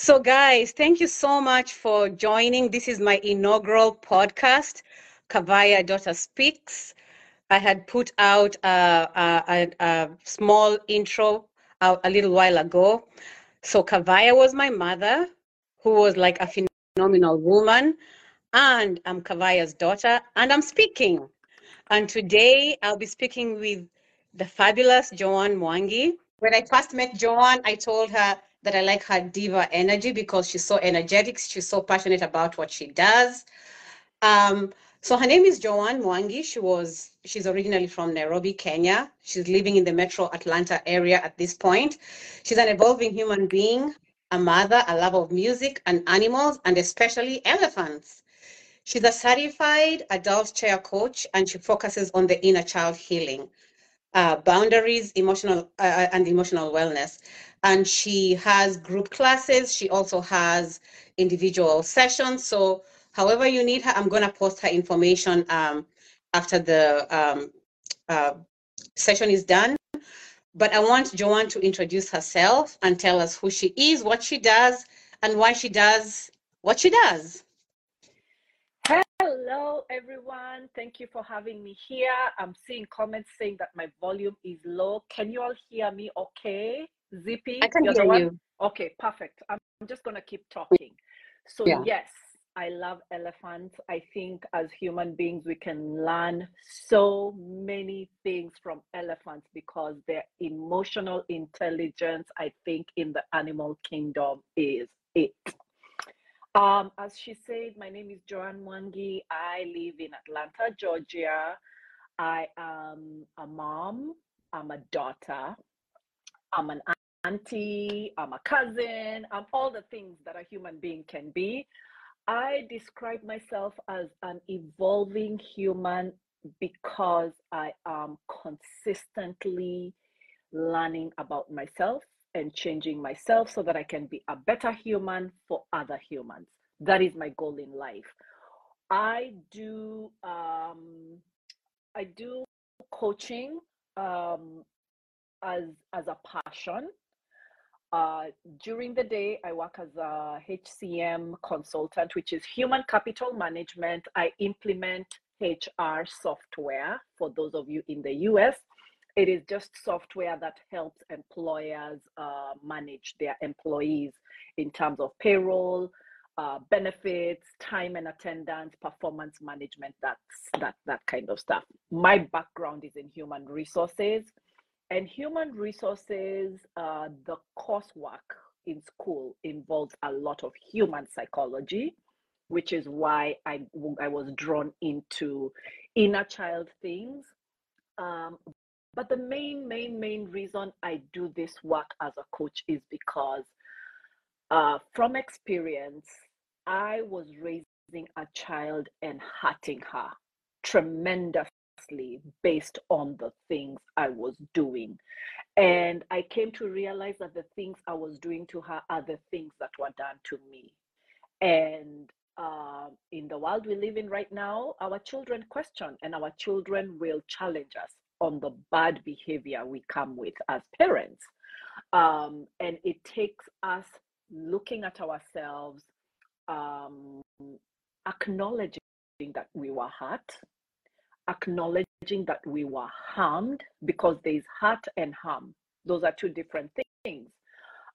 So, guys, thank you so much for joining. This is my inaugural podcast, Kavaya Daughter Speaks. I had put out a, a, a small intro a, a little while ago. So, Kavaya was my mother, who was like a phenomenal woman. And I'm Kavaya's daughter, and I'm speaking. And today I'll be speaking with the fabulous Joanne Mwangi. When I first met Joanne, I told her that I like her diva energy because she's so energetic. She's so passionate about what she does. Um, so her name is Joanne Mwangi. She was she's originally from Nairobi, Kenya. She's living in the Metro Atlanta area at this point. She's an evolving human being, a mother, a lover of music and animals, and especially elephants. She's a certified adult chair coach, and she focuses on the inner child healing, uh, boundaries, emotional uh, uh and emotional wellness and she has group classes. She also has individual sessions. So however you need her, I'm going to post her information um, after the um, uh, session is done. But I want Joanne to introduce herself and tell us who she is, what she does, and why she does what she does. Hello, everyone. Thank you for having me here. I'm seeing comments saying that my volume is low. Can you all hear me okay? Zippy, I can hear you. Okay, perfect. I'm just gonna keep talking. So yeah. yes, I love elephants. I think as human beings we can learn so many things from elephants because their emotional intelligence, I think, in the animal kingdom is it. Um, as she said, my name is Joanne Mwangi. I live in Atlanta, Georgia. I am a mom. I'm a daughter. I'm an auntie, I'm a cousin, I'm all the things that a human being can be. I describe myself as an evolving human because I am consistently learning about myself and changing myself so that I can be a better human for other humans. That is my goal in life. I do um, I do coaching um, as as a passion uh, during the day, I work as a HCM consultant, which is human capital management. I implement HR software for those of you in the US. It is just software that helps employers uh, manage their employees in terms of payroll, uh, benefits, time and attendance, performance management, that's that that kind of stuff. My background is in human resources and human resources, uh, the coursework in school involves a lot of human psychology, which is why I, I was drawn into inner child things. Um, but the main, main, main reason I do this work as a coach is because uh, from experience, I was raising a child and hurting her tremendously based on the things I was doing. And I came to realize that the things I was doing to her are the things that were done to me. And uh, in the world we live in right now, our children question and our children will challenge us on the bad behavior we come with as parents. Um, and it takes us looking at ourselves, um, acknowledging that we were hurt, acknowledging that we were harmed because there's hurt and harm. Those are two different things.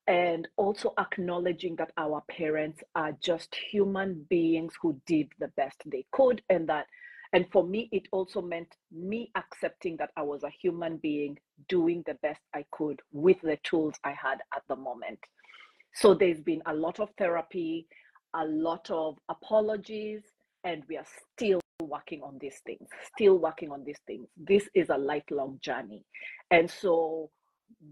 And also acknowledging that our parents are just human beings who did the best they could. And that, and for me, it also meant me accepting that I was a human being doing the best I could with the tools I had at the moment. So there's been a lot of therapy, a lot of apologies, and we are still working on these things, still working on these things. This is a lifelong journey. And so,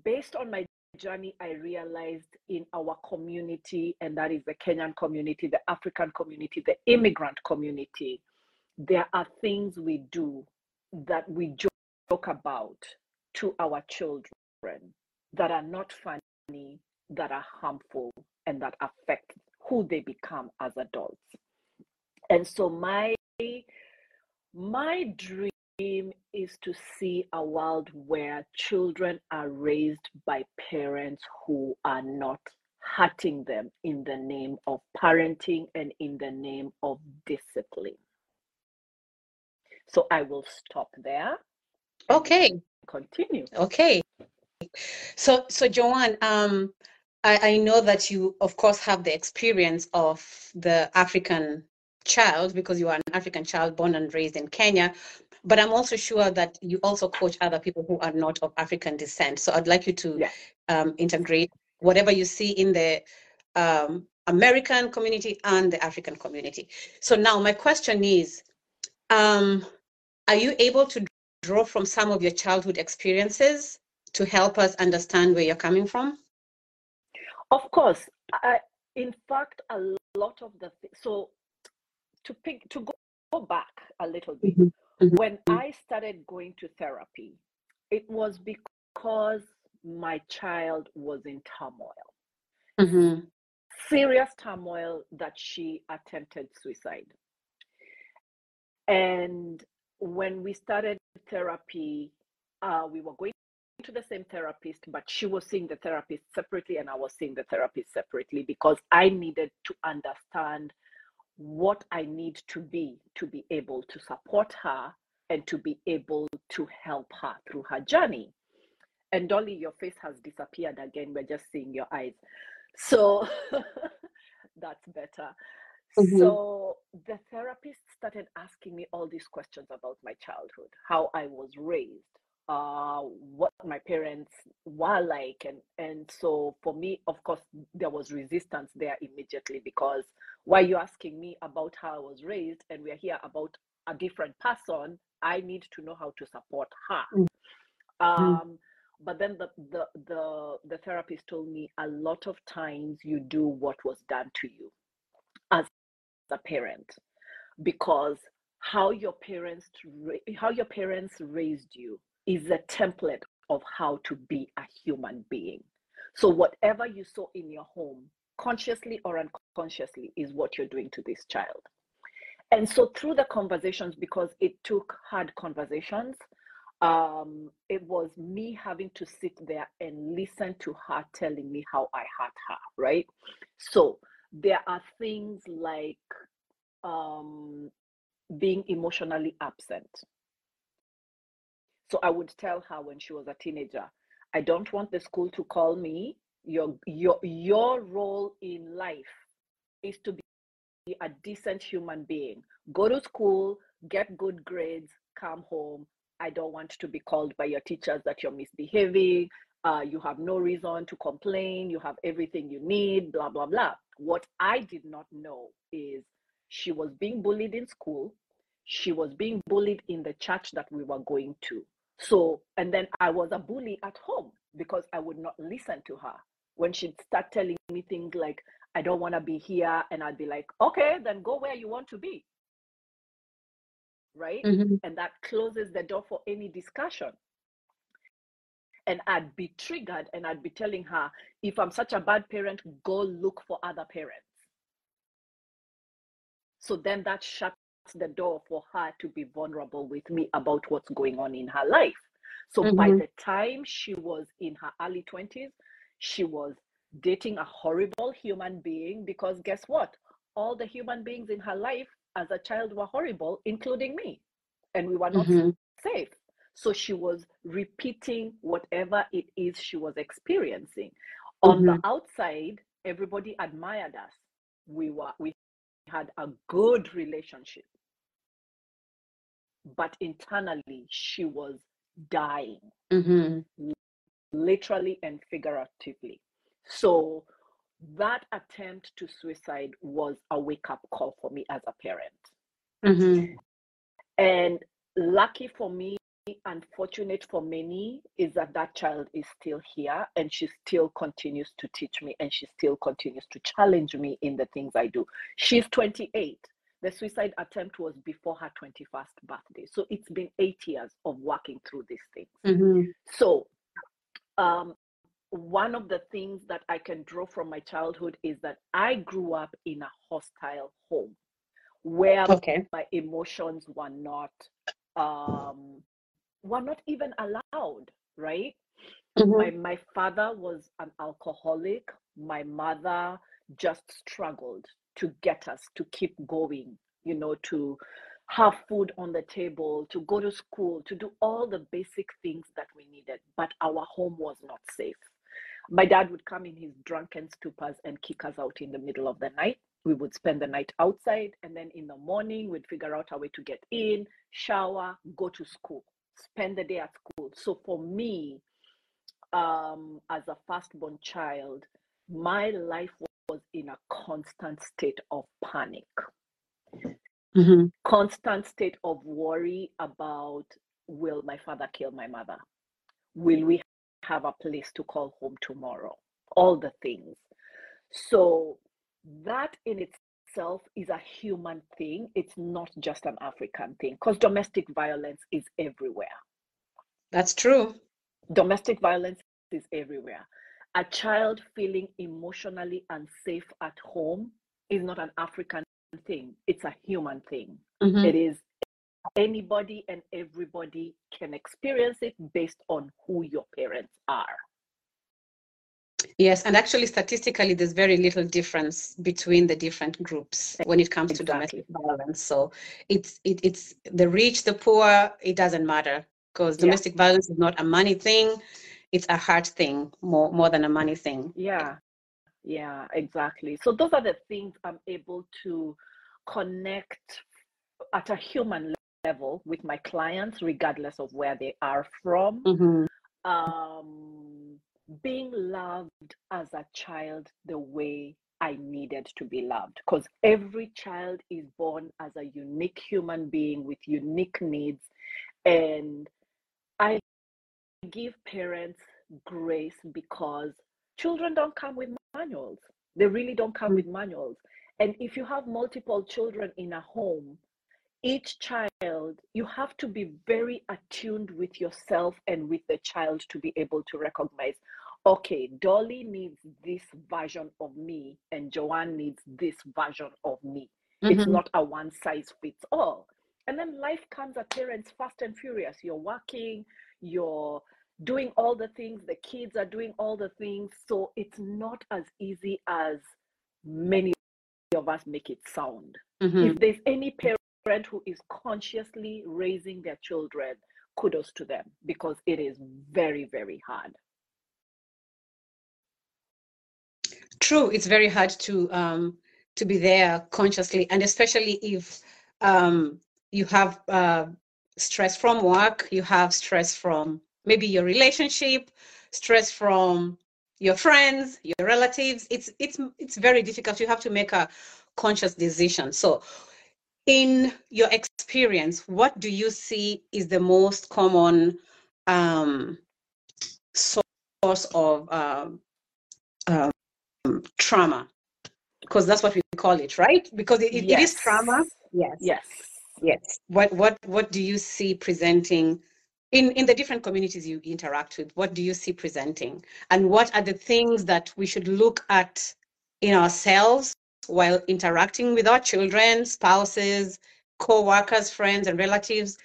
based on my journey, I realized in our community, and that is the Kenyan community, the African community, the immigrant community, there are things we do that we joke about to our children that are not funny, that are harmful, and that affect who they become as adults. And so, my my dream is to see a world where children are raised by parents who are not hurting them in the name of parenting and in the name of discipline. So I will stop there. Okay. Continue. Okay. So, so Joanne, um, I, I know that you, of course, have the experience of the African child because you are an African child born and raised in Kenya. But I'm also sure that you also coach other people who are not of African descent. So I'd like you to Yeah. um, integrate whatever you see in the um, American community and the African community. So now my question is, um, are you able to draw from some of your childhood experiences to help us understand where you're coming from? Of course. I, in fact, a lot of the so to pick to go, back a little bit. Mhm, mhm, When I started going to therapy, it was because my child was in turmoil, Mhm, serious turmoil that she attempted suicide. And when we started therapy, uh, we were going to the same therapist, but she was seeing the therapist separately, and I was seeing the therapist separately because I needed to understand what I need to be to be able to support her and to be able to help her through her journey. And Dolly, your face has disappeared again. We're just seeing your eyes. So that's better. Mhm. So the therapist started asking me all these questions about my childhood, how I was raised, uh, what my parents were like, and and so for me, of course, there was resistance there immediately because why are you asking me about how I was raised, and we're here about a different person? I need to know how to support her. Mm. Um, but then the, the the the therapist told me a lot of times you do what was done to you as a parent because how your parents how your parents raised you is a template of how to be a human being. So whatever you saw in your home consciously or unconsciously is what you're doing to this child. And so through the conversations because it took hard conversations um it was me having to sit there and listen to her telling me how i hurt her right? So there are things like um being emotionally absent so i would tell her when she was a teenager i don't want the school to call me your your your role in life is to be a decent human being. Go to school get good grades come home. I don't want to be called by your teachers that you're misbehaving uh, you have no reason to complain you have everything you need blah blah blah. What i did not know is she was being bullied in school. She was being bullied in the church that we were going to so and then i was a bully at home because i would not listen to her. When she'd start telling me things like i don't want to be here and i'd be like okay then go where you want to be. Right? Mhm, and that closes the door for any discussion. And I'd be triggered and I'd be telling her, if I'm such a bad parent, go look for other parents. So then that shuts the door for her to be vulnerable with me about what's going on in her life. So by mhm, the time she was in her early 20s, she was dating a horrible human being because guess what? All the human beings in her life as a child were horrible, including me. And we were not mhm, safe. So she was repeating whatever it is she was experiencing. On the mhm, outside, everybody admired us. We were we had a good relationship. But internally, she was dying, mhm, literally and figuratively. So that attempt to suicide was a wake-up call for me as a parent. mhm, And lucky for me, unfortunate for many, is that that child is still here and she still continues to teach me and she still continues to challenge me in the things I do. She's 28. The suicide attempt was before her 21st birthday. So it's been eight years of working through these things. mhm, So, um, one of the things that I can draw from my childhood is that I grew up in a hostile home where Okay. my emotions were not um were not even allowed right Mhm, my my father was an alcoholic my mother just struggled to get us to keep going, you know, to have food on the table, to go to school, to do all the basic things that we needed. But our home was not safe. My dad would come in his drunken stupors and kick us out in the middle of the night. We would spend the night outside, and then in the morning, we'd figure out a way to get in, shower, go to school, spend the day at school. So for me, um, as a firstborn child, my life was in a constant state of panic, mm-hmm. constant state of worry about will my father kill my mother? Will we have a place to call home tomorrow? All the things. So that in itself is a human thing. It's not just an African thing because domestic violence is everywhere. That's true. Domestic violence is everywhere. A child feeling emotionally unsafe at home is not an African thing, it's a human thing. Mm-hmm. It is anybody and everybody can experience it based on who your parents are. Yes, and actually, statistically, there's very little difference between the different groups when it comes to domestic violence. So it's it, it's the rich, the poor. It doesn't matter because domestic yeah. violence is not a money thing; it's a heart thing more more than a money thing. Yeah, yeah, exactly. So those are the things I'm able to connect at a human level with my clients, regardless of where they are from. Mm-hmm. Um, being loved as a child the way I needed to be loved. Because every child is born as a unique human being with unique needs. And give parents grace because children don't come with manuals. They really don't come with manuals. And if you have multiple children in a home, each child, you have to be very attuned with yourself and with the child to be able to recognize okay, Dolly needs this version of me, and Joanne needs this version of me. Mm-hmm. It's not a one size fits all. And then life comes at parents fast and furious. You're working, you're doing all the things, the kids are doing all the things. So it's not as easy as many of us make it sound. Mm-hmm. If there's any parent who is consciously raising their children, kudos to them because it is very, very hard. True, it's very hard to um, to be there consciously, and especially if um, you have uh, stress from work, you have stress from maybe your relationship, stress from your friends, your relatives. It's it's it's very difficult. You have to make a conscious decision. So, in your experience, what do you see is the most common um, source of um, um, trauma because that's what we call it right because it, yes. it is trauma yes yes yes. What what what do you see presenting in in the different communities you interact with? What do you see presenting? And what are the things that we should look at in ourselves while interacting with our children spouses co-workers friends and relatives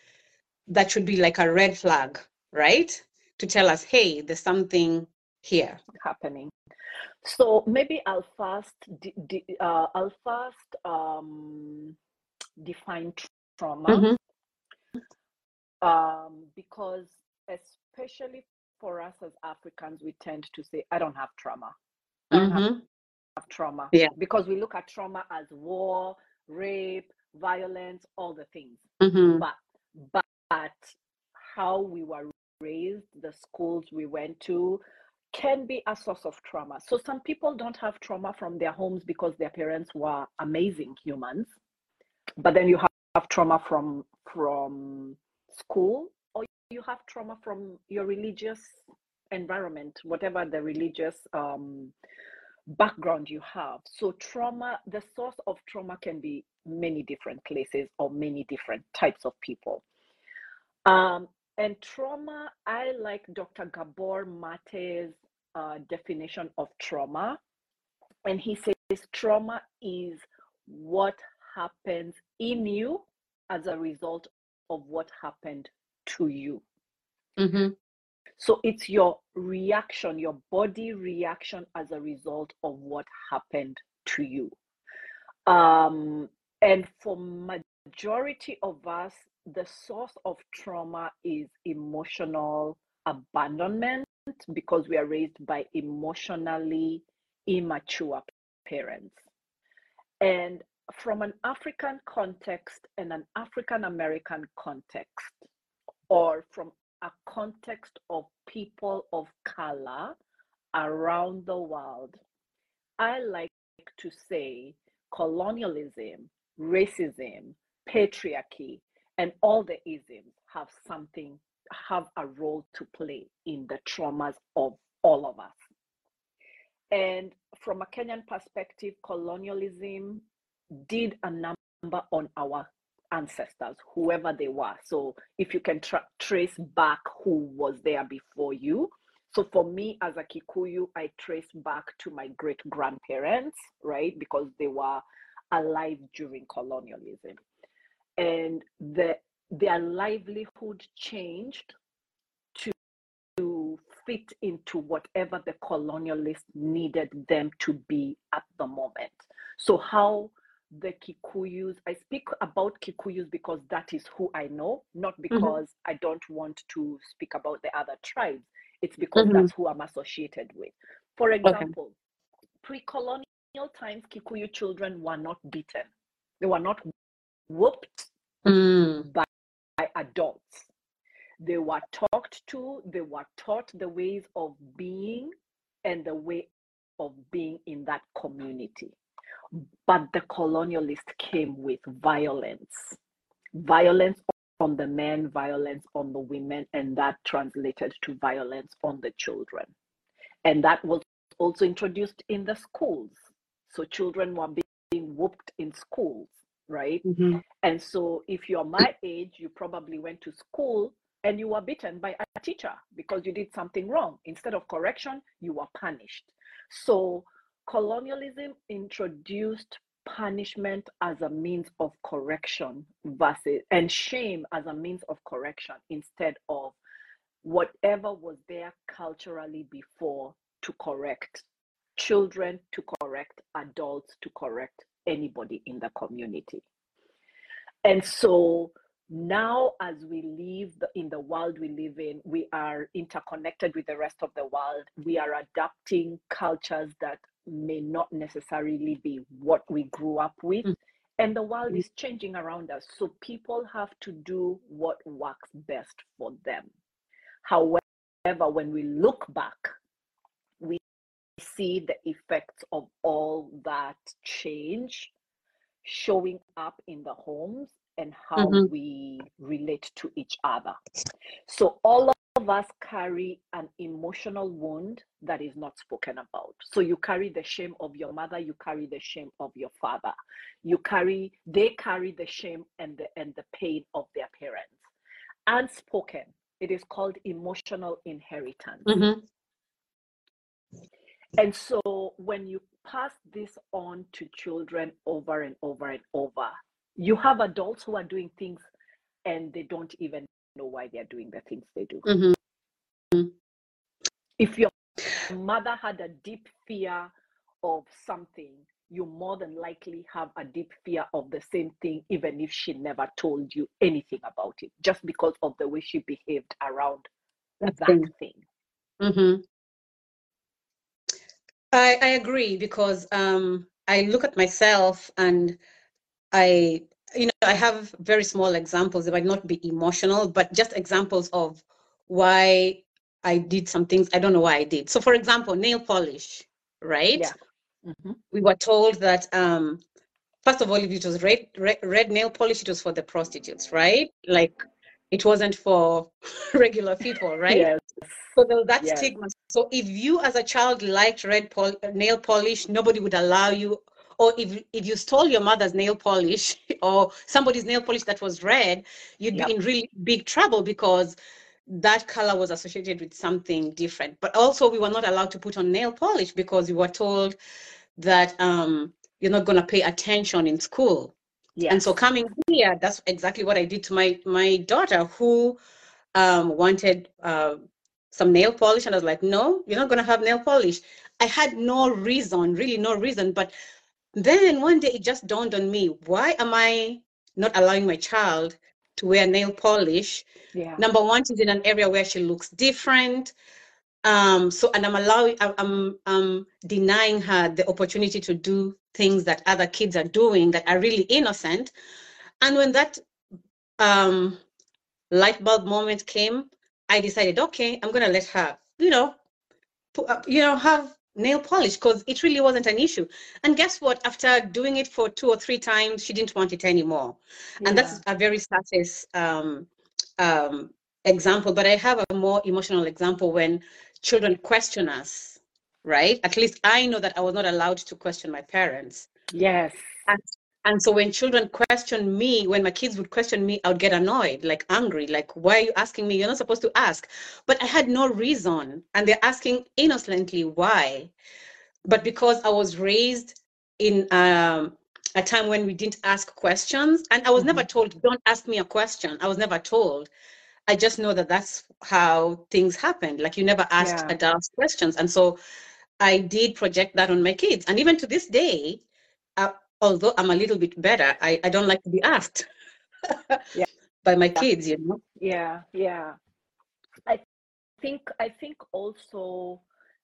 that should be like a red flag right? To tell us hey there's something here. Happening. So maybe I'll first uh, I'll first um, define trauma mm-hmm. um, because especially for us as Africans, we tend to say, "I don't have trauma." I don't mm-hmm. have trauma. Yeah. Because we look at trauma as war, rape, violence, all the things. Mm-hmm. But but how we were raised, the schools we went to, can be a source of trauma. So some people don't have trauma from their homes because their parents were amazing humans, but then you have, have trauma from from school or you have trauma from your religious environment, whatever the religious um, background you have. So trauma, the source of trauma can be many different places or many different types of people. Um, and trauma, I like Dr. Gabor Mate's uh, definition of trauma. And he says trauma is what happens in you as a result of what happened to you. Mm-hmm. So it's your reaction, your body reaction as a result of what happened to you. Um, and for majority of us, the source of trauma is emotional abandonment because we are raised by emotionally immature parents. And from an African context and an African American context, or from a context of people of color around the world, I like to say colonialism, racism, patriarchy, and all the isms have something, have a role to play in the traumas of all of us. And from a Kenyan perspective, colonialism did a number on our ancestors, whoever they were. So if you can tra- trace back who was there before you. So for me as a Kikuyu, I trace back to my great grandparents, right? Because they were alive during colonialism. And the their livelihood changed to, to fit into whatever the colonialists needed them to be at the moment. So how the Kikuyus. I speak about Kikuyus because that is who I know, not mm-hmm. because mm-hmm. I don't want to speak about the other tribes. It's because mm-hmm. that's who I'm associated with. For example, okay. pre colonial times, Kikuyu children were not beaten, they were not whooped mm. by, by adults. They were talked to, they were taught the ways of being and the way of being in that community. But the colonialist came with violence violence on the men, violence on the women, and that translated to violence on the children. And that was also introduced in the schools. So children were being whooped in schools, right? Mm-hmm. And so if you're my age, you probably went to school and you were beaten by a teacher because you did something wrong. Instead of correction, you were punished. So colonialism introduced punishment as a means of correction versus and shame as a means of correction instead of whatever was there culturally before to correct children to correct adults to correct anybody in the community. And so now as we live in the world we live in we are interconnected with the rest of the world. We are adapting cultures that may not necessarily be what we grew up with. Mm. And the world mm. is changing around us. So people have to do what works best for them. However, when we look back, we see the effects of all that change showing up in the homes and how mm-hmm. we relate to each other. So all of us carry an emotional wound that is not spoken about. So you carry the shame of your mother, you carry the shame of your father. You carry they carry the shame and the and the pain of their parents. Unspoken. It is called emotional inheritance. Mm-hmm. And so when you pass this on to children over and over and over, you have adults who are doing things and they don't even know why they're doing the things they do. Mm-hmm. If your mother had a deep fear of something, you more than likely have a deep fear of the same thing, even if she never told you anything about it, just because of the way she behaved around that, that thing. thing. Mm-hmm. I, I agree because um, I look at myself and I you know, I have very small examples. They might not be emotional, but just examples of why I did some things I don't know why I did. So, for example, nail polish, right? Yeah. Mm-hmm. We were told that, um, first of all, if it was red, red, red nail polish, it was for the prostitutes, right? Like it wasn't for regular people, right? Yes. So there was that yes. stigma. So if you as a child liked red pol- nail polish, nobody would allow you or if if you stole your mother's nail polish or somebody's nail polish that was red you'd yep. be in really big trouble because that color was associated with something different but also we were not allowed to put on nail polish because we were told that um, you're not going to pay attention in school yes. and so coming here that's exactly what i did to my my daughter who um, wanted uh, some nail polish? And I was like, no, you're not going to have nail polish. I had no reason, really no reason. But then one day it just dawned on me, why am I not allowing my child to wear nail polish? Yeah. Number one, she's in an area where she looks different. Um, so, and I'm allowing, I'm, I'm denying her the opportunity to do things that other kids are doing that are really innocent. And when that um, light bulb moment came, I decided, okay, I'm gonna let her, you know, you know, have nail polish because it really wasn't an issue. And guess what? After doing it for two or three times, she didn't want it anymore. Yeah. And that's a very surface um, um, example. But I have a more emotional example when children question us, right? At least I know that I was not allowed to question my parents. Yes. And and so when children question me, when my kids would question me, I would get annoyed, like angry, like, why are you asking me? You're not supposed to ask. But I had no reason. And they're asking innocently why. But because I was raised in um, a time when we didn't ask questions, and I was mm-hmm. never told, don't ask me a question. I was never told. I just know that that's how things happened. Like you never asked yeah. adults questions. And so I did project that on my kids. And even to this day, uh, although I'm a little bit better, I, I don't like to be asked yeah. by my yeah. kids, you know? Yeah, yeah. I think I think also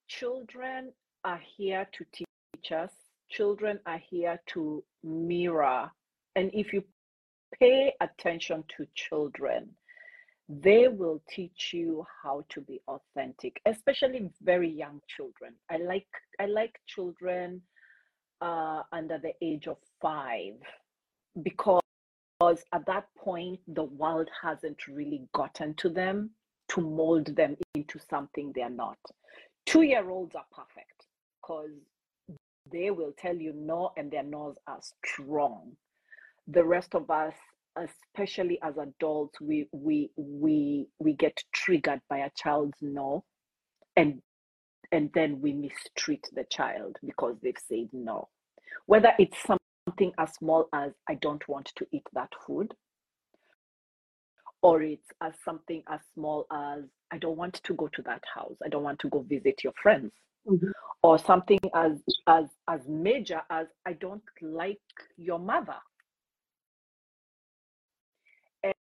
children are here to teach us. Children are here to mirror. And if you pay attention to children, they will teach you how to be authentic, especially very young children. I like I like children uh, under the age of five because at that point the world hasn't really gotten to them to mold them into something they're not. Two year olds are perfect because they will tell you no and their no's are strong. The rest of us, especially as adults, we we we we get triggered by a child's no and and then we mistreat the child because they've said no. Whether it's something as small as I don't want to eat that food, or it's as something as small as I don't want to go to that house, I don't want to go visit your friends. Mm-hmm. Or something as as as major as I don't like your mother. And,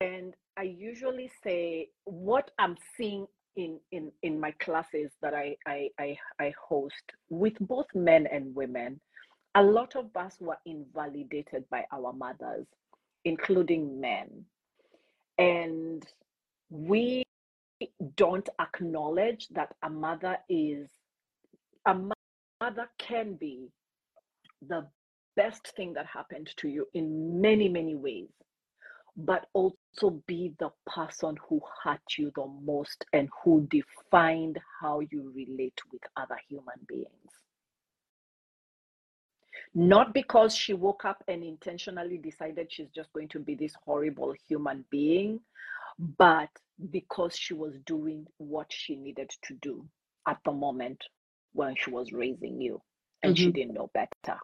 and I usually say what I'm seeing in in in my classes that I, I I I host with both men and women, a lot of us were invalidated by our mothers, including men, and we don't acknowledge that a mother is a mother can be the best thing that happened to you in many many ways but also be the person who hurt you the most and who defined how you relate with other human beings. Not because she woke up and intentionally decided she's just going to be this horrible human being, but because she was doing what she needed to do at the moment when she was raising you and mm-hmm. she didn't know better.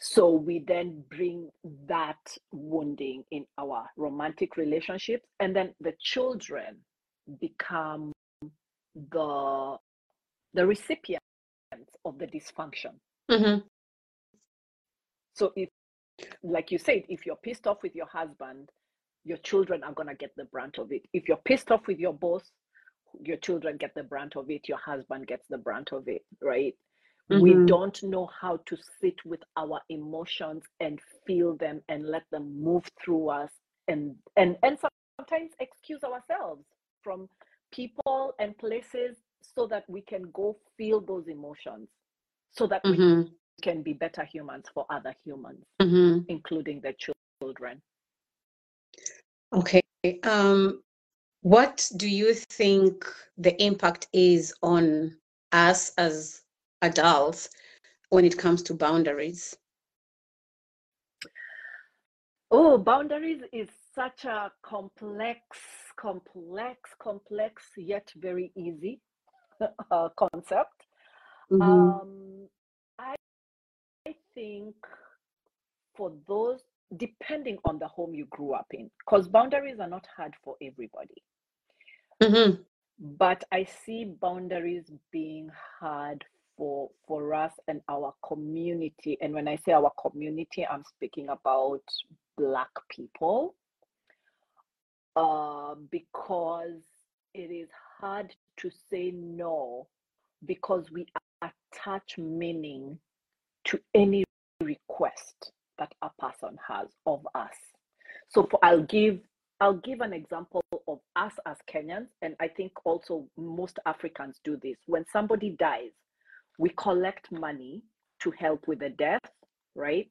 So we then bring that wounding in our romantic relationships, and then the children become the the recipients of the dysfunction. Mm-hmm. So if, like you said, if you're pissed off with your husband, your children are gonna get the brunt of it. If you're pissed off with your boss, your children get the brunt of it. Your husband gets the brunt of it, right? Mm-hmm. We don't know how to sit with our emotions and feel them and let them move through us and and and sometimes excuse ourselves from people and places so that we can go feel those emotions so that mm-hmm. we can be better humans for other humans mm-hmm. including the children okay um what do you think the impact is on us as adults when it comes to boundaries? Oh, boundaries is such a complex, complex, complex, yet very easy uh, concept. Mm-hmm. Um, I, I think for those, depending on the home you grew up in, because boundaries are not hard for everybody. Mm-hmm. but I see boundaries being hard for for us and our community. And when I say our community, I'm speaking about Black people, uh, because it is hard to say no because we attach meaning to any request that a person has of us. So for, I'll give I'll give an example of us as Kenyans, and I think also most Africans do this. When somebody dies, we collect money to help with the death, right?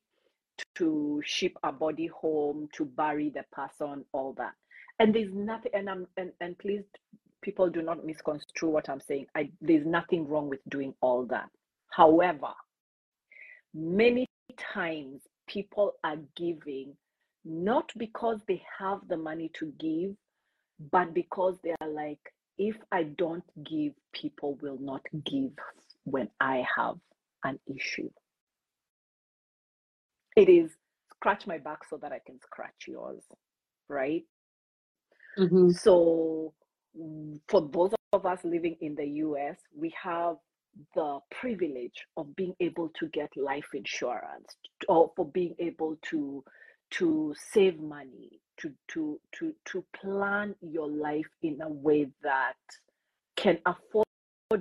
To ship a body home, to bury the person, all that. And there's nothing, and I'm and, and please people do not misconstrue what I'm saying. I, there's nothing wrong with doing all that. However, many times people are giving not because they have the money to give, but because they are like, if I don't give, people will not give when I have an issue. It is scratch my back so that I can scratch yours, right? Mm-hmm. So, for those of us living in the US, we have the privilege of being able to get life insurance or for being able to to save money to to to to plan your life in a way that can afford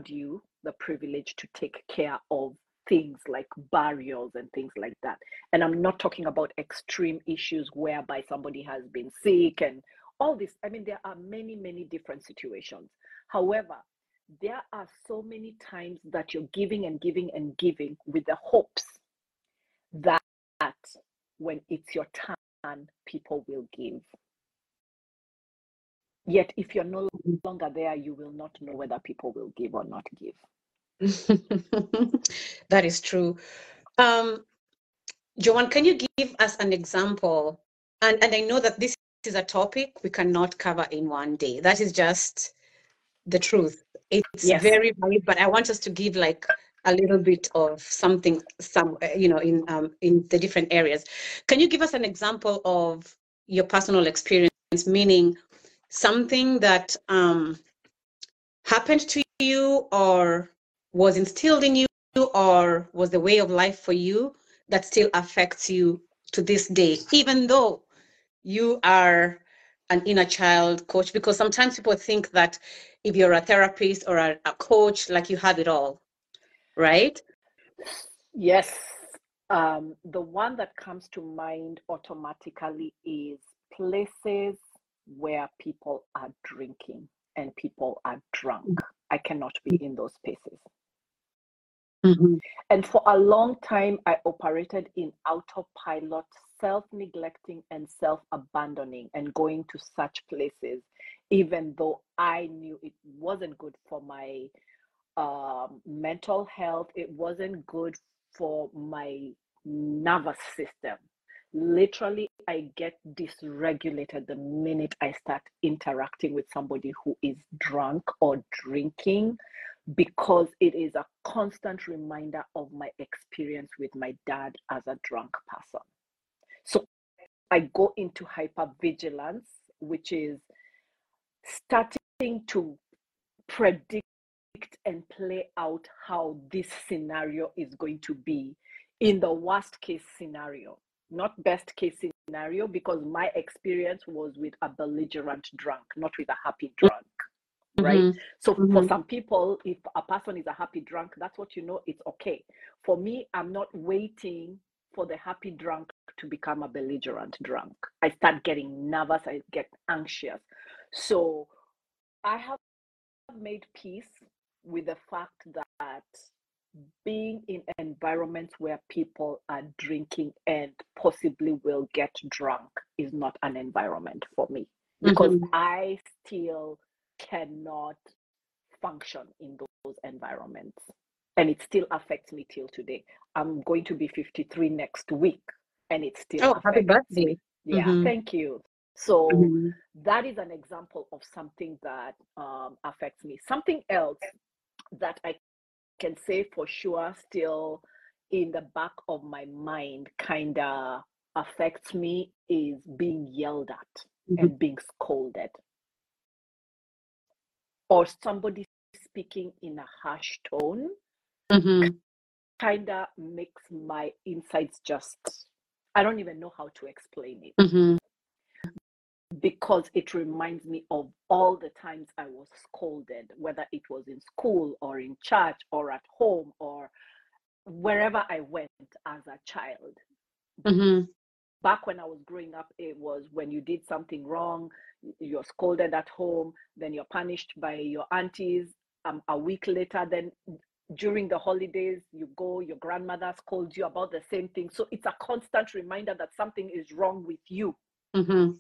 you the privilege to take care of things like burials and things like that. And i'm not talking about extreme issues whereby somebody has been sick and all this. I mean there are many many different situations. However there are so many times that you're giving and giving and giving with the hopes that when it's your turn, people will give. Yet, if you're no longer there, you will not know whether people will give or not give. that is true. Um, Joanne, can you give us an example? And, and I know that this is a topic we cannot cover in one day. That is just the truth. It's yes. very valid, but I want us to give like a little bit of something, some uh, you know, in um, in the different areas. Can you give us an example of your personal experience, meaning something that um, happened to you, or was instilled in you, or was the way of life for you that still affects you to this day, even though you are an inner child coach because sometimes people think that if you're a therapist or a, a, coach like you have it all right? Yes. Um, the one that comes to mind automatically is places where people are drinking and people are drunk. I cannot be in those spaces. Mm-hmm. And for a long time, I operated in autopilot, self neglecting and self abandoning, and going to such places, even though I knew it wasn't good for my um, mental health. It wasn't good for my nervous system. Literally, I get dysregulated the minute I start interacting with somebody who is drunk or drinking because it is a constant reminder of my experience with my dad as a drunk person. So I go into hypervigilance, which is starting to predict and play out how this scenario is going to be in the worst case scenario, not best case scenario, because my experience was with a belligerent drunk, not with a happy drunk. Right. Mm-hmm. So mm-hmm. for some people, if a person is a happy drunk, that's what you know, it's okay. For me, I'm not waiting for the happy drunk to become a belligerent drunk. I start getting nervous, I get anxious. So I have made peace with the fact that being in environments where people are drinking and possibly will get drunk is not an environment for me because mm-hmm. I still cannot function in those environments. And it still affects me till today. I'm going to be 53 next week and it still Oh, happy birthday. Me. Yeah, mm-hmm. thank you. So mm-hmm. that is an example of something that um, affects me. Something else that I can say for sure still in the back of my mind kind of affects me is being yelled at mm-hmm. and being scolded. or somebody speaking in a harsh tone Mm-hmm. kind of makes my insides just I don't even know how to explain it Mm-hmm. Because it reminds me of all the times I was scolded, whether it was in school or in church or at home or wherever I went as a child. Mm-hmm. Back when I was growing up, it was when you did something wrong, you're scolded at home, then you're punished by your aunties. Um, a week later, then during the holidays, you go, your grandmother scolds you about the same thing. So it's a constant reminder that something is wrong with you. Mm-hmm.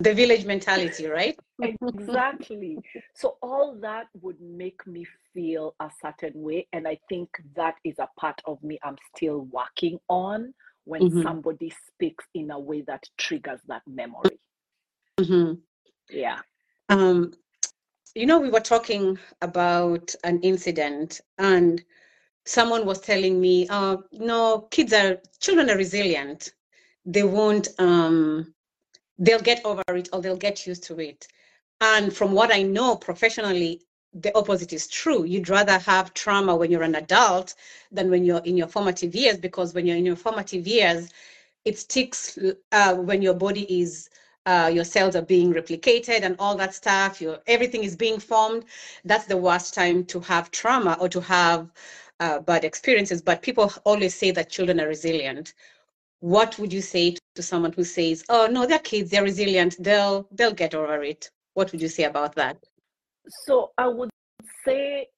The village mentality, right? exactly so all that would make me feel a certain way and i think that is a part of me i'm still working on when Mhm. somebody speaks in a way that triggers that memory Mm-hmm. yeah Um, you know, we were talking about an incident, and someone was telling me, uh, no, kids are, children are resilient. They won't, um, they'll get over it or they'll get used to it. And from what I know professionally, the opposite is true. You'd rather have trauma when you're an adult than when you're in your formative years, because when you're in your formative years, it sticks uh, when your body is uh, your cells are being replicated and all that stuff your everything is being formed that's the worst time to have trauma or to have uh, bad experiences but people always say that children are resilient what would you say to someone who says oh no they're kids they're resilient. They'll they'll get over it. What would you say about that? So i would say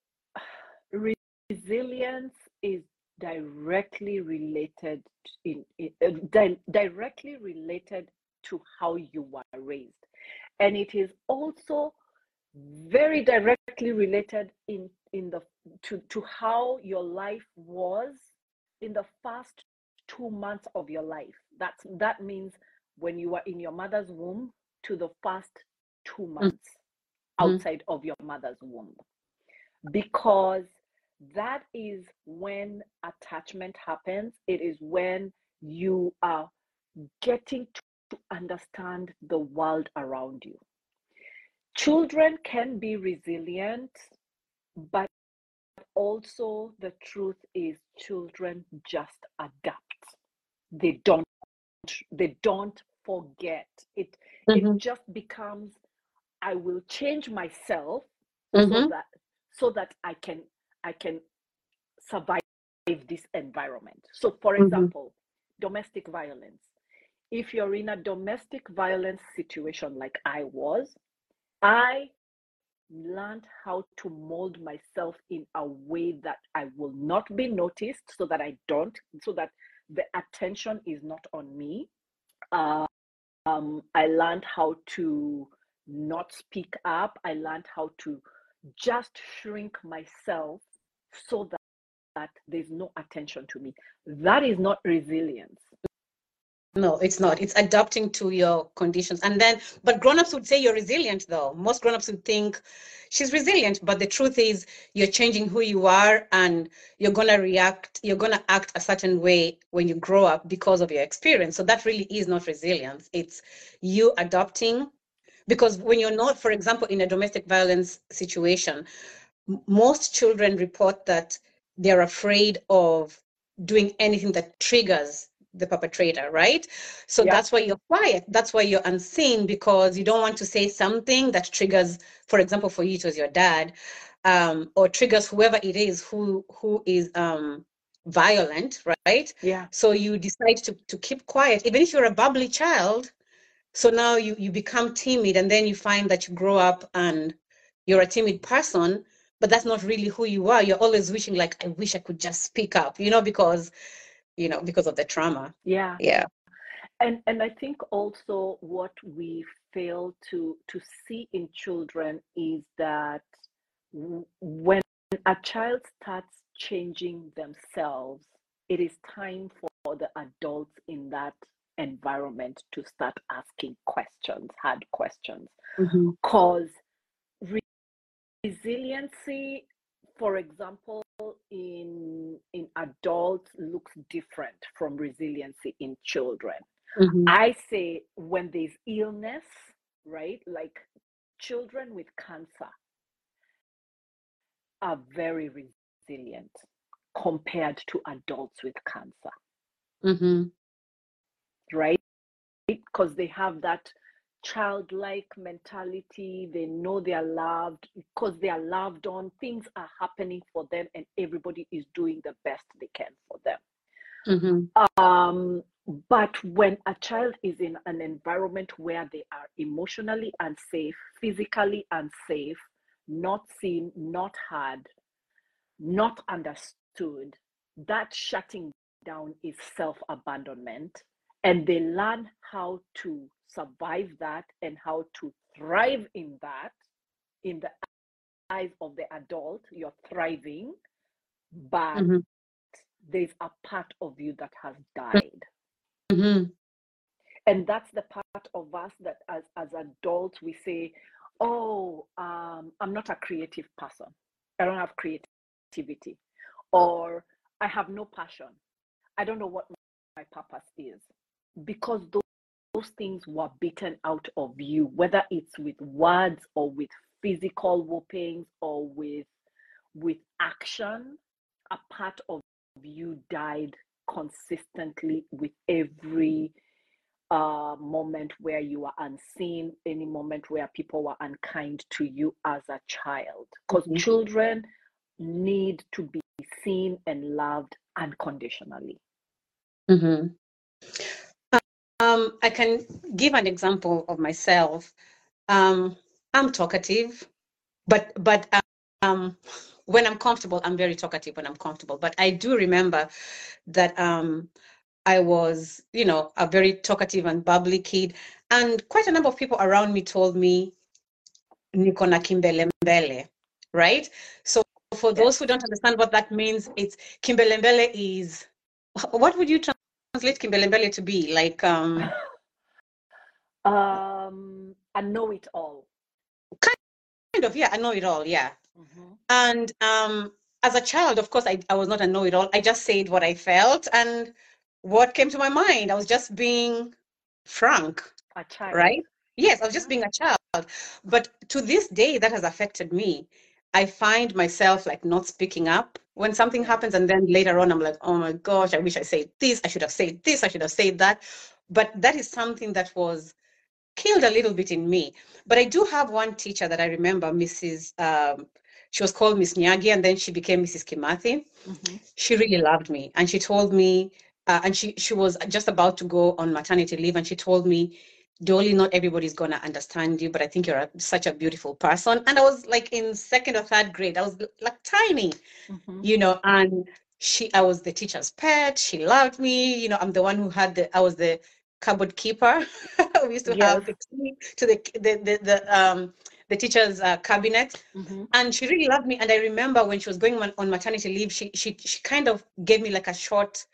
resilience is directly related in, in uh, di- directly related to how you were raised. And it is also very directly related in in the to to how your life was in the first two months of your life. That's that means when you were in your mother's womb to the first two months Mhm. outside of your mother's womb. Because that is when attachment happens. It is when you are getting to to understand the world around you. Children can be resilient but also the truth is children just adapt they don't they don't forget it Mhm. it just becomes i will change myself Mhm. so that so that i can i can survive this environment so for Mhm. example domestic violence if you're in a domestic violence situation like i was i learned how to mold myself in a way that I will not be noticed so that I don't, so that the attention is not on me. Uh, um, I learned how to not speak up. I learned how to just shrink myself so that, that there's no attention to me. That is not resilience. No, it's not. It's adapting to your conditions. And then, but grown-ups would say you're resilient, though. Most grown-ups would think she's resilient, but the truth is you're changing who you are and you're gonna react, you're gonna act a certain way when you grow up because of your experience. So that really is not resilience. It's you adapting. Because when you're not, for example, in a domestic violence situation, most children report that they're afraid of doing anything that triggers the perpetrator, right? So Yeah. that's why you're quiet. That's why you're unseen because you don't want to say something that triggers, for example, for you it was your dad, um, or triggers whoever it is who who is um, violent, right? Yeah. So you decide to to keep quiet, even if you're a bubbly child. So now you you become timid, and then you find that you grow up and you're a timid person, but that's not really who you are. You're always wishing, like, I wish I could just speak up, you know, because you know, because of the trauma. Yeah. Yeah. and and i think also what we fail to to see in children is that when a child starts changing themselves it is time for the adults in that environment to start asking questions hard questions mm-hmm. because resiliency for example in in adults looks different from resiliency in children Mhm. I say when there's illness, right? Like children with cancer, are very resilient compared to adults with cancer. Mm-hmm. Right? Because they have that childlike mentality. They know they are loved because they are loved on. Things are happening for them, and everybody is doing the best they can for them. Mm-hmm. Um, but when a child is in an environment where they are emotionally unsafe, physically unsafe, not seen, not heard, not understood, that shutting down is self abandonment. And they learn how to survive that and how to thrive in that in the eyes of the adult. You're thriving, but mm-hmm. there's a part of you that has died. Mm-hmm. And that's the part of us that as, as adults we say, oh, um, I'm not a creative person. I don't have creativity. Or I have no passion. I don't know what my purpose is. Because those, those things were beaten out of you, whether it's with words or with physical whoopings or with with action, a part of you died consistently with every uh, moment where you were unseen, any moment where people were unkind to you as a child. Because mm-hmm. children need to be seen and loved unconditionally. Mm-hmm. I can give an example of myself. Um, I'm talkative, but but um, when I'm comfortable, I'm very talkative when I'm comfortable. But I do remember that um, I was, you know, a very talkative and bubbly kid. And quite a number of people around me told me, Niko na kimbelembele, right? So for those who don't understand what that means, it's kimbelembele is, what would you translate kimbelembele to be? Like, um, um, I know it all. Kind of, yeah, I know it all, yeah. Mm-hmm. And um, as a child, of course, I, I was not a know it all. I just said what I felt and what came to my mind. I was just being frank. A child. Right? Yes, I was just being a child. But to this day, that has affected me. I find myself like not speaking up when something happens, and then later on, I'm like, oh my gosh, I wish I said this. I should have said this. I should have said that. But that is something that was killed a little bit in me. But I do have one teacher that I remember, Mrs. Um, she was called Miss Nyagi, and then she became Mrs. Kimathi. Mm-hmm. She really loved me, and she told me, uh, and she she was just about to go on maternity leave, and she told me, Dolly, not everybody's gonna understand you, but I think you're a, such a beautiful person. And I was like in second or third grade. I was like tiny, mm-hmm. you know, and she I was the teacher's pet. She loved me. You know, I'm the one who had the I was the cupboard keeper. we used to yes. have the key to the the the, the um the teacher's uh, cabinet mm-hmm. and she really loved me and i remember when she was going on, on maternity leave she, she she kind of gave me like a short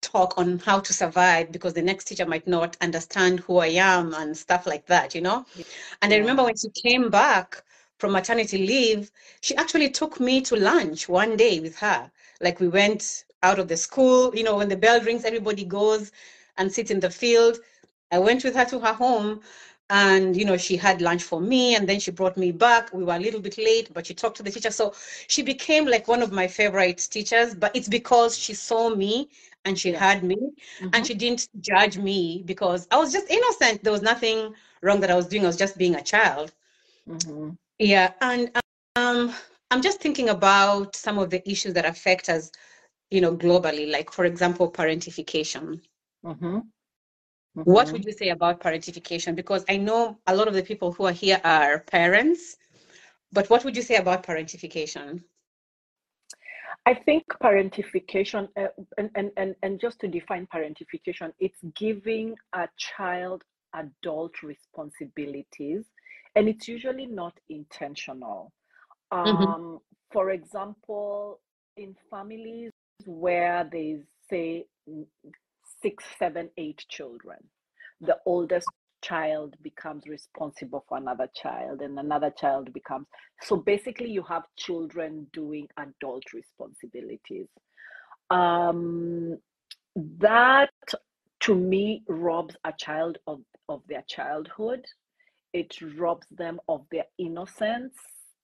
talk on how to survive because the next teacher might not understand who i am and stuff like that you know yeah. and i remember when she came back from maternity leave she actually took me to lunch one day with her like we went out of the school you know when the bell rings everybody goes and sit in the field. I went with her to her home and you know she had lunch for me and then she brought me back. We were a little bit late but she talked to the teacher. So she became like one of my favorite teachers but it's because she saw me and she heard me mm-hmm. and she didn't judge me because i was just innocent. There was nothing wrong that i was doing. I was just being a child. Mm-hmm. yeah and um i'm just thinking about some of the issues that affect us you know globally like for example parentification mm-hmm. Mm-hmm. What would you say about parentification? Because I know a lot of the people who are here are parents, but what would you say about parentification? I think parentification, uh, and, and, and, and just to define parentification, it's giving a child adult responsibilities, and it's usually not intentional. Mm-hmm. Um, mm-hmm. For example, in families where they say six, seven, eight children. The oldest child becomes responsible for another child, and another child becomes. So basically, you have children doing adult responsibilities. Um, that to me robs a child of, of their childhood. It robs them of their innocence.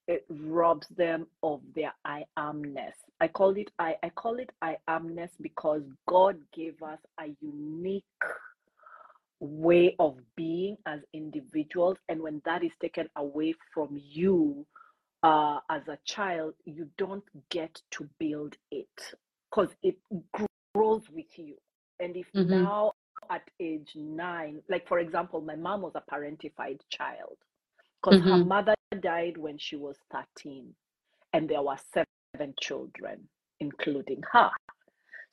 it robs them of their I amness. I call it I, I call it I amness because God gave us a unique way of being as individuals. And when that is taken away from you uh, as a child, you don't get to build it because it grows with you. And if mm-hmm. now at age nine, like for example, my mom was a parentified child because mm-hmm. her mother died when she was 13 and there were seven children, including her.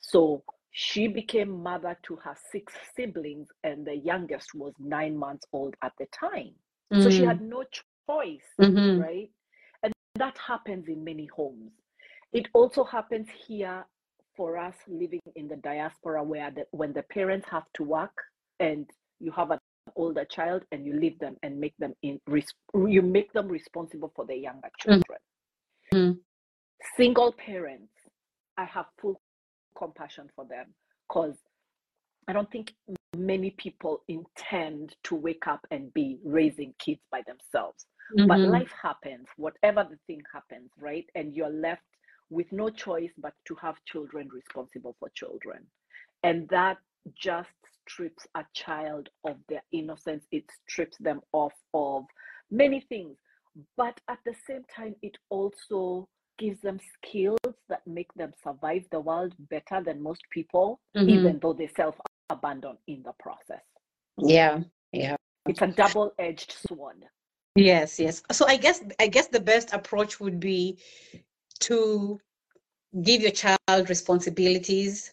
So she became mother to her six siblings, and the youngest was nine months old at the time. Mm-hmm. So she had mm. no choice, mm-hmm. right? And that happens in many homes. It also happens here for us living in the diaspora where the, when the parents have to work and you have an older child and you leave them and make them in you make them responsible for the younger mm. children mm-hmm. Single parents i have full compassion for them because i don't think many people intend to wake up and be raising kids by themselves mm-hmm. but life happens whatever the thing happens right and you're left with no choice but to have children responsible for children. And that just strips a child of their innocence, it strips them off of many things. But at the same time, it also gives them skills that make them survive the world better than most people, mm-hmm. even though they self abandon in the process. Yeah, yeah. It's a double edged sword. Yes, yes. So I guess I guess the best approach would be to give your child responsibilities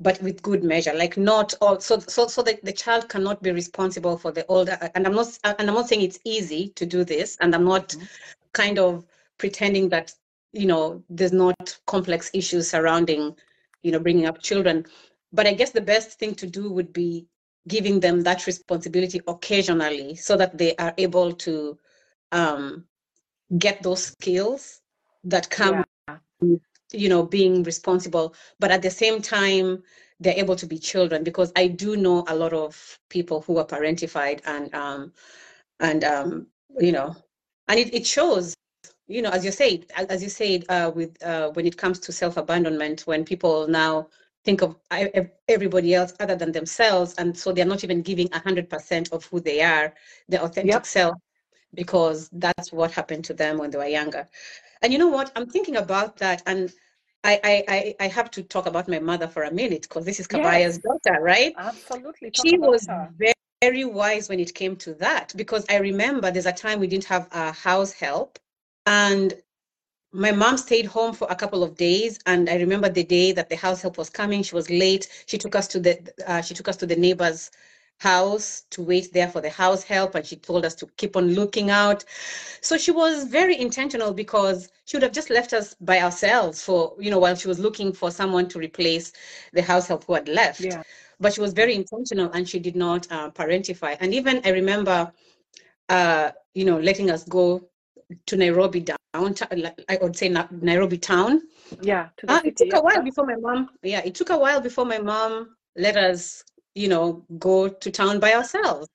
but with good measure like not all so so so that the child cannot be responsible for the older and i'm not and i'm not saying it's easy to do this and i'm not mm-hmm. kind of pretending that you know there's not complex issues surrounding you know bringing up children. But i guess the best thing to do would be giving them that responsibility occasionally so that they are able to um, get those skills that come yeah. you know being responsible but at the same time they're able to be children. Because i do know a lot of people who are parentified and um and um you know and it, it shows you know as you said as you said uh, with uh, when it comes to self-abandonment when people now think of everybody else other than themselves and so they're not even giving 100% of who they are their authentic yep. self because that's what happened to them when they were younger and you know what? I'm thinking about that, and I I I have to talk about my mother for a minute because this is Kabaya's yes. daughter, right? Absolutely. Talk she was her. very very wise when it came to that because I remember there's a time we didn't have a house help and my mom stayed home for a couple of days and i remember the day that the house help was coming. She was late. She took us to the uh, she took us to the neighbor's house to wait there for the house help and she told us to keep on looking out. So she was very intentional because she would have just left us by ourselves for you know while she was looking for someone to replace the house help who had left. Yeah. but she was very intentional and she did not uh, parentify. And even i remember uh, you know letting us go to nairobi downtown i would say nairobi town yeah uh, it took a while before my mom yeah it took a while before my mom let us you know, go to town by ourselves.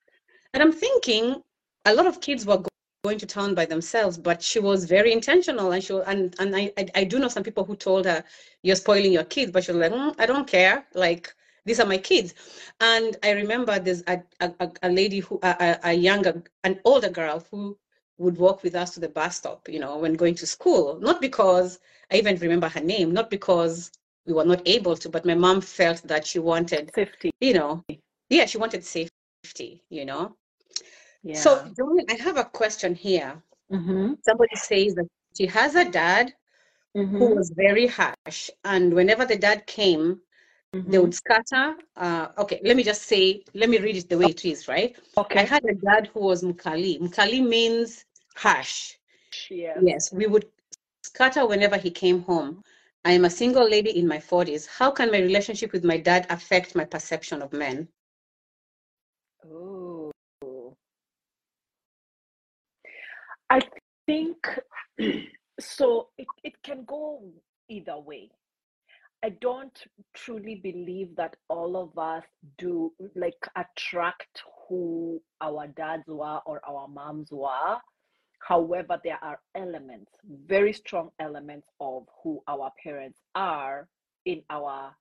And I'm thinking a lot of kids were going to town by themselves, but she was very intentional. And she and and I, I, I do know some people who told her, "You're spoiling your kids," but she was like, mm, "I don't care. Like these are my kids." And I remember there's a a, a lady who a, a younger an older girl who would walk with us to the bus stop, you know, when going to school. Not because I even remember her name, not because we were not able to, but my mom felt that she wanted safety. You know, yeah, she wanted safety. You know. Yeah. So, I have a question here. Mm-hmm. Somebody says that she has a dad mm-hmm. who was very harsh, and whenever the dad came, Mm-hmm. they would scatter. Uh, okay, let me just say, let me read it the way it is, right? Okay. I had a dad who was Mukali. Mukali means harsh. Yeah. Yes, we would scatter whenever he came home. I am a single lady in my 40s. How can my relationship with my dad affect my perception of men? Oh. I think so it, it can go either way. I don't truly believe that all of us do like attract who our dads were or our moms were However, there are elements, very strong elements of who our parents are in our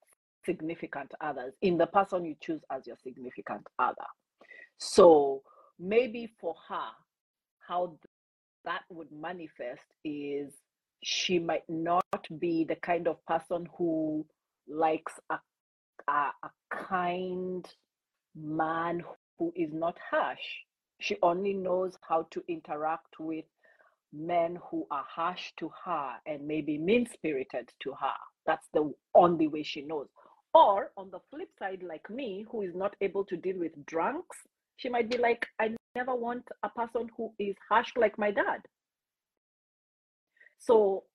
significant others, in the person you choose as your significant other. So maybe for her, how that would manifest is she might not be the kind of person who likes a, a, a kind man who is not harsh. She only knows how to interact with men who are harsh to her and maybe mean spirited to her. That's the only way she knows. Or on the flip side, like me, who is not able to deal with drunks, she might be like, I never want a person who is harsh like my dad. So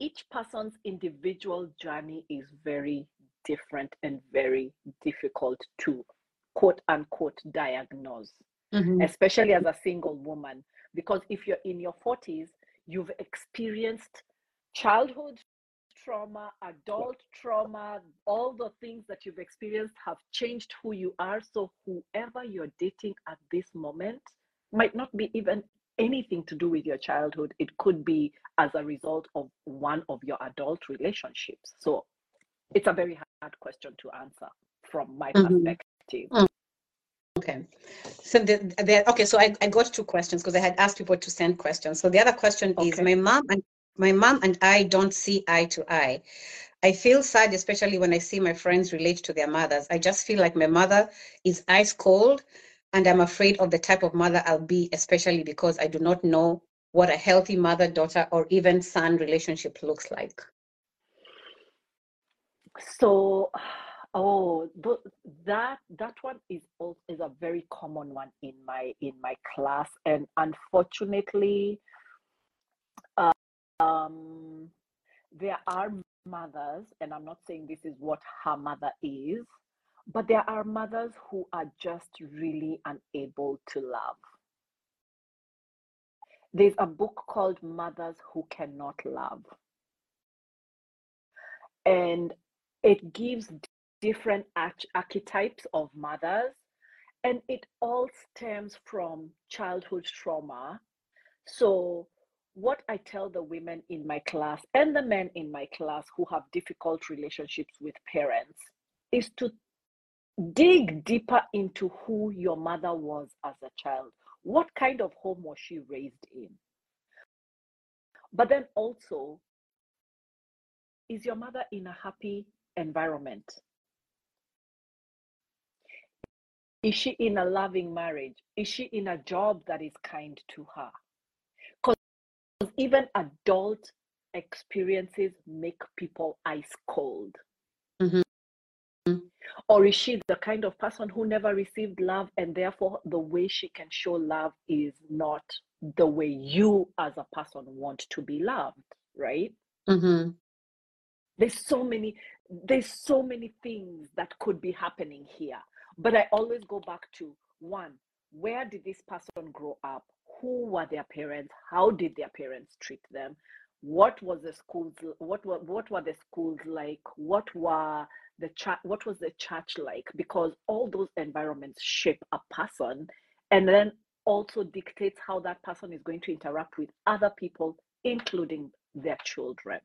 each person's individual journey is very different and very difficult to quote unquote diagnose, mm-hmm. especially as a single woman. Because if you're in your 40s, you've experienced childhood trauma, adult trauma, all the things that you've experienced have changed who you are. So, whoever you're dating at this moment might not be even anything to do with your childhood. It could be as a result of one of your adult relationships. So, it's a very hard question to answer from my mm-hmm. perspective. Mm-hmm. Okay. So the, the okay, so I, I got two questions because I had asked people to send questions. So the other question okay. is my mom and my mom and I don't see eye to eye. I feel sad, especially when I see my friends relate to their mothers. I just feel like my mother is ice cold, and I'm afraid of the type of mother I'll be, especially because I do not know what a healthy mother daughter or even son relationship looks like. So, oh, that that one is also, is a very common one in my in my class, and unfortunately, um, there are mothers, and I'm not saying this is what her mother is, but there are mothers who are just really unable to love. There's a book called Mothers Who Cannot Love. And it gives different arch- archetypes of mothers, and it all stems from childhood trauma. So, what I tell the women in my class and the men in my class who have difficult relationships with parents is to dig deeper into who your mother was as a child. What kind of home was she raised in? But then also, is your mother in a happy environment? Is she in a loving marriage? Is she in a job that is kind to her? Because even adult experiences make people ice cold. Mm-hmm. Or is she the kind of person who never received love and therefore the way she can show love is not the way you as a person want to be loved, right? Mm-hmm. There's so many, there's so many things that could be happening here. But I always go back to one, where did this person grow up? who were their parents how did their parents treat them what was the schools what were what were the schools like what were the church what was the church like? Because all those environments shape a person and then also dictates how that person is going to interact with other people including their children.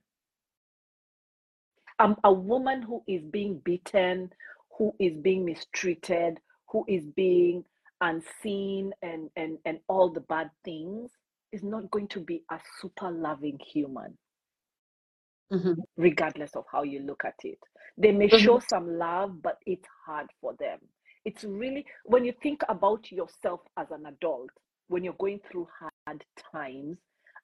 Um, a woman who is being beaten who is being mistreated who is being unseen and and and all the bad things is not going to be a super loving human. Mm-hmm. regardless of how you look at it they may mm-hmm. show some love but it's hard for them it's really when you think about yourself as an adult when you're going through hard times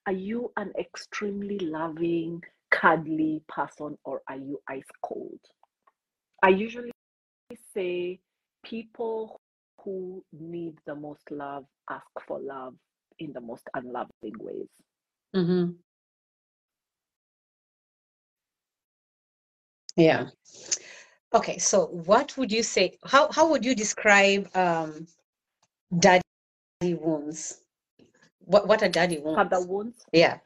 are you an extremely loving cuddly person or are you ice cold i usually say people who need the most love ask for love in the most unloving ways. Mm-hmm. Yeah. Okay, so what would you say? How how would you describe um, daddy wounds? What what are daddy wounds? Father wounds. Yeah.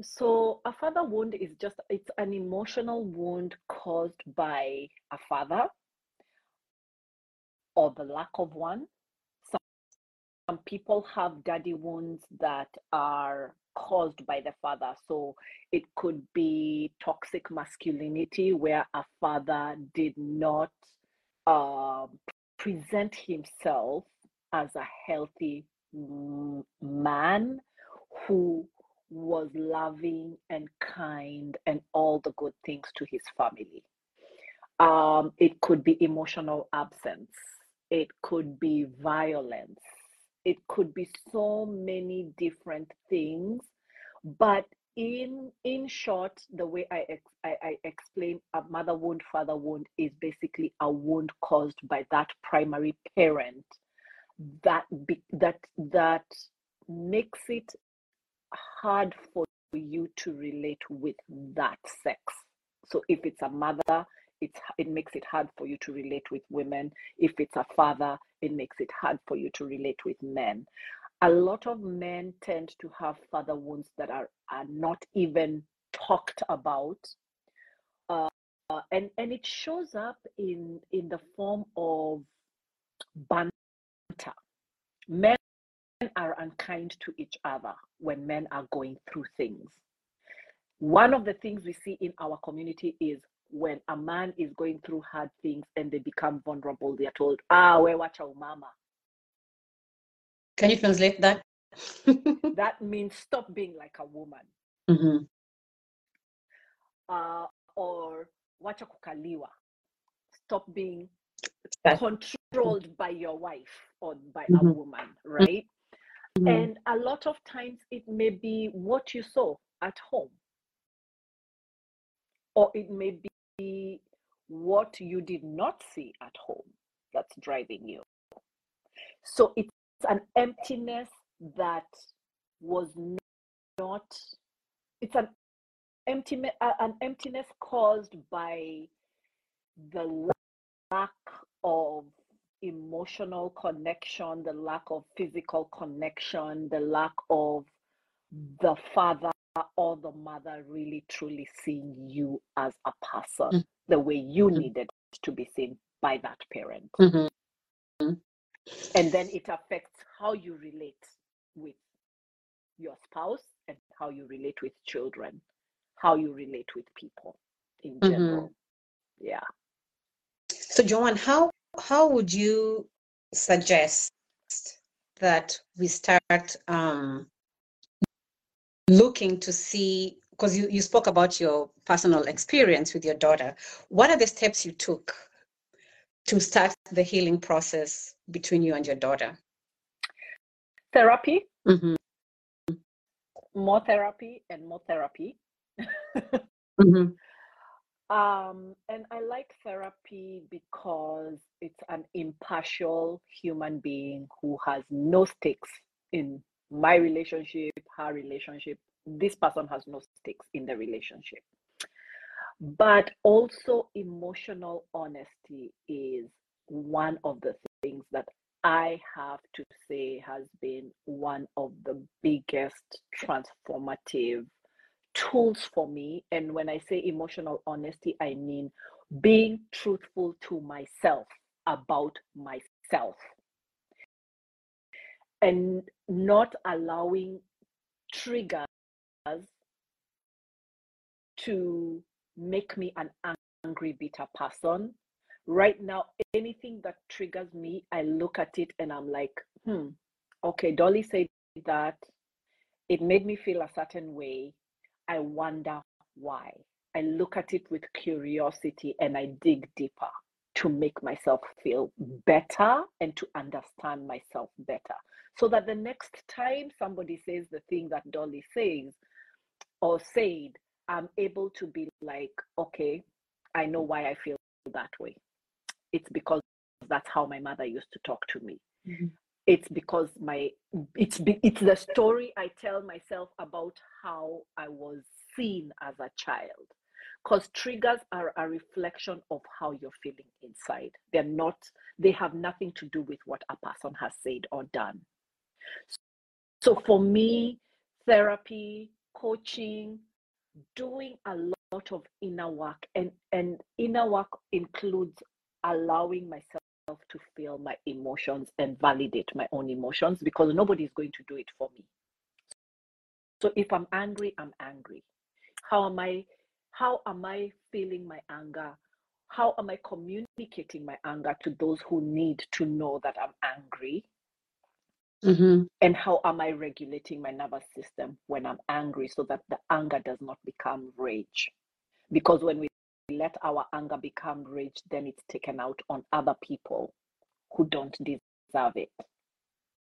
So a father wound is just it's an emotional wound caused by a father or the lack of one, some people have daddy wounds that are caused by the father. So it could be toxic masculinity where a father did not uh, present himself as a healthy man who was loving and kind and all the good things to his family. Um, it could be emotional absence. It could be violence. It could be so many different things. But in in short, the way I, ex- I, I explain a mother wound, father wound is basically a wound caused by that primary parent that be, that that makes it hard for you to relate with that sex. So if it's a mother, it's it makes it hard for you to relate with women. If it's a father, it makes it hard for you to relate with men. A lot of men tend to have father wounds that are, are not even talked about. Uh, and and it shows up in in the form of banter. Men are unkind to each other when men are going through things. One of the things we see in our community is when a man is going through hard things and they become vulnerable, they are told, ah, we watch our mama. Can you translate that? that means stop being like a woman. Mm-hmm. Uh, or wacha kukaliwa. Stop being controlled by your wife or by mm-hmm. a woman, right? Mm-hmm. And a lot of times it may be what you saw at home, or it may be what you did not see at home that's driving you. So it's an emptiness that was not, it's an emptiness, an emptiness caused by the lack of emotional connection, the lack of physical connection, the lack of the father or the mother really truly seeing you as a person mm-hmm. the way you mm-hmm. needed to be seen by that parent. Mm-hmm. And then it affects how you relate with your spouse and how you relate with children, how you relate with people in mm-hmm. general. Yeah. So, Joanne, how how would you suggest that we start um, looking to see because you, you spoke about your personal experience with your daughter what are the steps you took to start the healing process between you and your daughter therapy mm-hmm. more therapy and more therapy mm-hmm. Um, and I like therapy because it's an impartial human being who has no stakes in my relationship, her relationship. This person has no stakes in the relationship. But also, emotional honesty is one of the things that I have to say has been one of the biggest transformative tools for me. And when I say emotional honesty, I mean being truthful to myself about myself and not allowing triggers to make me an angry, bitter person. Right now, anything that triggers me, I look at it and I'm like, hmm, okay, Dolly said that. It made me feel a certain way. I wonder why. I look at it with curiosity and I dig deeper to make myself feel better and to understand myself better. So that the next time somebody says the thing that Dolly says or said, I'm able to be like, okay, I know why I feel that way. It's because that's how my mother used to talk to me. Mm-hmm it's because my it's it's the story i tell myself about how i was seen as a child because triggers are a reflection of how you're feeling inside they're not they have nothing to do with what a person has said or done so for me therapy coaching doing a lot of inner work and and inner work includes allowing myself to feel my emotions and validate my own emotions because nobody is going to do it for me. So if I'm angry, I'm angry. How am I how am I feeling my anger? How am I communicating my anger to those who need to know that I'm angry? Mm-hmm. And how am I regulating my nervous system when I'm angry so that the anger does not become rage? Because when we let our anger become rage, then it's taken out on other people who don't deserve it.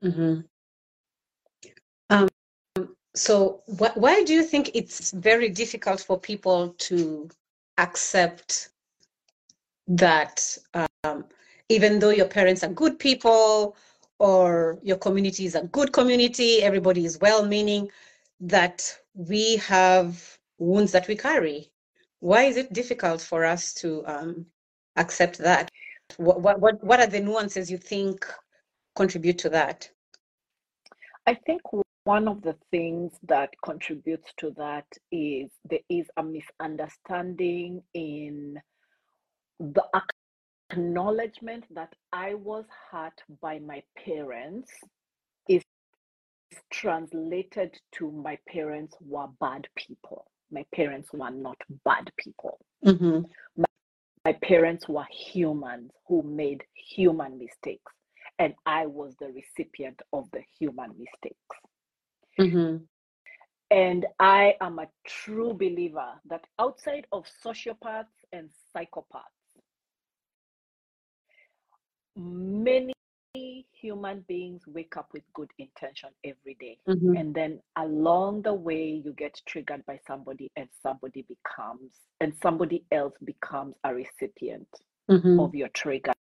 Mm-hmm. Um, so, wh- why do you think it's very difficult for people to accept that um, even though your parents are good people or your community is a good community, everybody is well meaning, that we have wounds that we carry? Why is it difficult for us to um, accept that? What, what, what are the nuances you think contribute to that? I think one of the things that contributes to that is there is a misunderstanding in the acknowledgement that I was hurt by my parents is translated to my parents were bad people. My parents were not bad people. Mm-hmm. My, my parents were humans who made human mistakes, and I was the recipient of the human mistakes. Mm-hmm. And I am a true believer that outside of sociopaths and psychopaths, many human beings wake up with good intention every day. Mm-hmm. and then along the way you get triggered by somebody and somebody becomes and somebody else becomes a recipient mm-hmm. of your triggers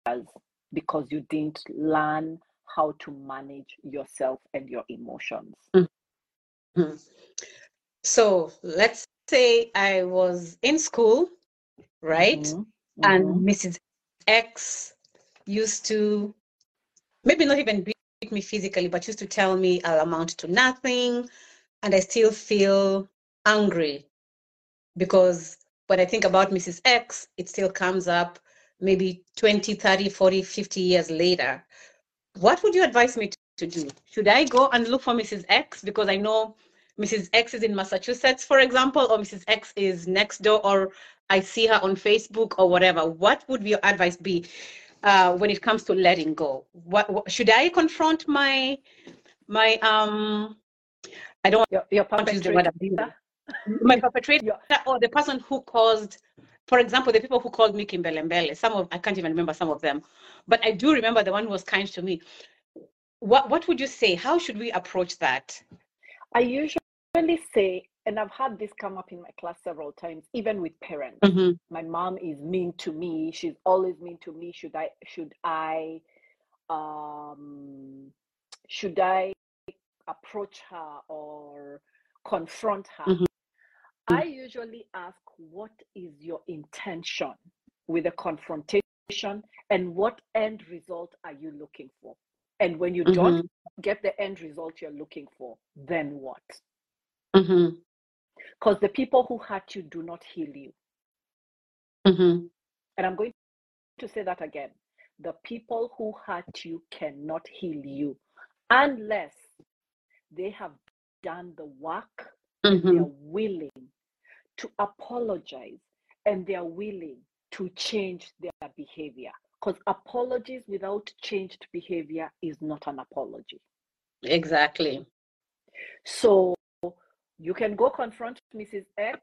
because you didn't learn how to manage yourself and your emotions mm-hmm. so let's say i was in school right mm-hmm. and mrs mm-hmm. x used to maybe not even beat me physically, but used to tell me I'll amount to nothing. And I still feel angry because when I think about Mrs. X, it still comes up maybe 20, 30, 40, 50 years later. What would you advise me to do? Should I go and look for Mrs. X because I know Mrs. X is in Massachusetts, for example, or Mrs. X is next door, or I see her on Facebook or whatever? What would your advice be? Uh, when it comes to letting go? What, what, should I confront my my um? I don't your, your want to use the word my perpetrator or the person who caused for example, the people who called me Kimbelembele, some of I can't even remember some of them, but I do remember the one who was kind to me. What what would you say? How should we approach that? I usually say and I've had this come up in my class several times, even with parents. Mm-hmm. My mom is mean to me. She's always mean to me. Should I should I um should I approach her or confront her? Mm-hmm. I usually ask what is your intention with a confrontation and what end result are you looking for? And when you mm-hmm. don't get the end result you're looking for, then what? Mm-hmm because the people who hurt you do not heal you. Mm-hmm. And I'm going to say that again. The people who hurt you cannot heal you unless they have done the work mm-hmm. they're willing to apologize and they're willing to change their behavior. Because apologies without changed behavior is not an apology. Exactly. So you can go confront Mrs. X.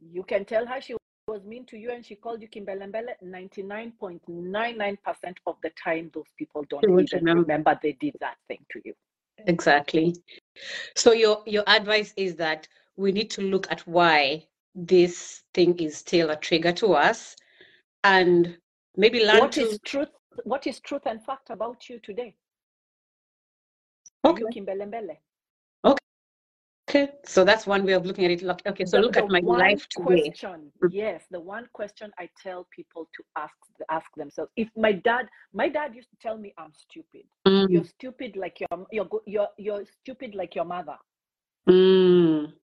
You can tell her she was mean to you and she called you Kimbelembele. 99.99% of the time, those people don't even remember. remember they did that thing to you. Exactly. So your your advice is that we need to look at why this thing is still a trigger to us and maybe learn what to... is truth what is truth and fact about you today okay. you Kimbelembele? Okay, so that's one way of looking at it. Okay, so the, look the at my life today. Question, mm. yes, the one question I tell people to ask ask themselves: If my dad, my dad used to tell me I'm stupid. Mm. You're stupid like your you're you're you're stupid like your mother. Mm.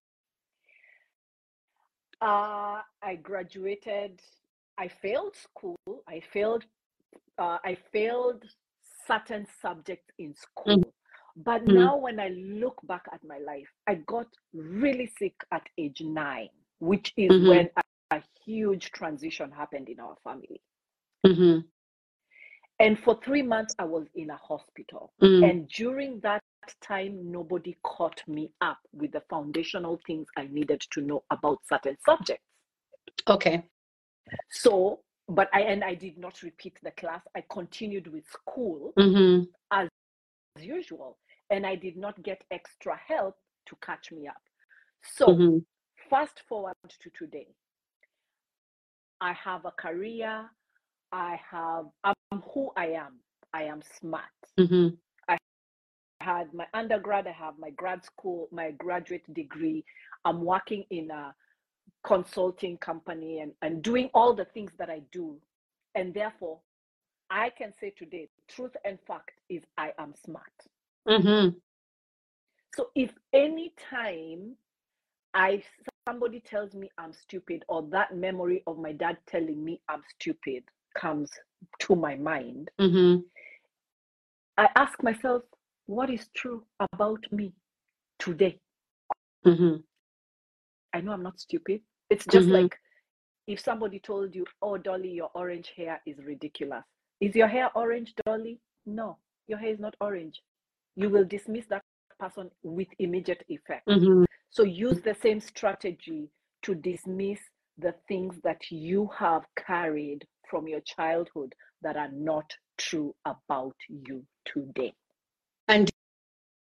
Uh, I graduated. I failed school. I failed uh, I failed certain subjects in school. Mm-hmm. But mm-hmm. now, when I look back at my life, I got really sick at age nine, which is mm-hmm. when a, a, huge transition happened in our family. Mm-hmm. And for three months, I was in a hospital. Mm. And during that time, nobody caught me up with the foundational things I needed to know about certain subjects. Okay. So, but I and I did not repeat the class. I continued with school mm-hmm. as usual, and I did not get extra help to catch me up. So, mm-hmm. fast forward to today. I have a career. I have. I'm who I am. I am smart. Mm-hmm. I had my undergrad. I have my grad school, my graduate degree. I'm working in a consulting company and, and doing all the things that I do. And therefore, I can say today, truth and fact is I am smart. Mm-hmm. So if any time I somebody tells me I'm stupid, or that memory of my dad telling me I'm stupid comes to my mind, mm-hmm. I ask myself, what is true about me today? Mm-hmm. I know I'm not stupid. It's just mm-hmm. like if somebody told you, oh, Dolly, your orange hair is ridiculous. Is your hair orange, Dolly? No, your hair is not orange. You will dismiss that person with immediate effect. Mm-hmm. So use the same strategy to dismiss the things that you have carried from your childhood that are not true about you today. And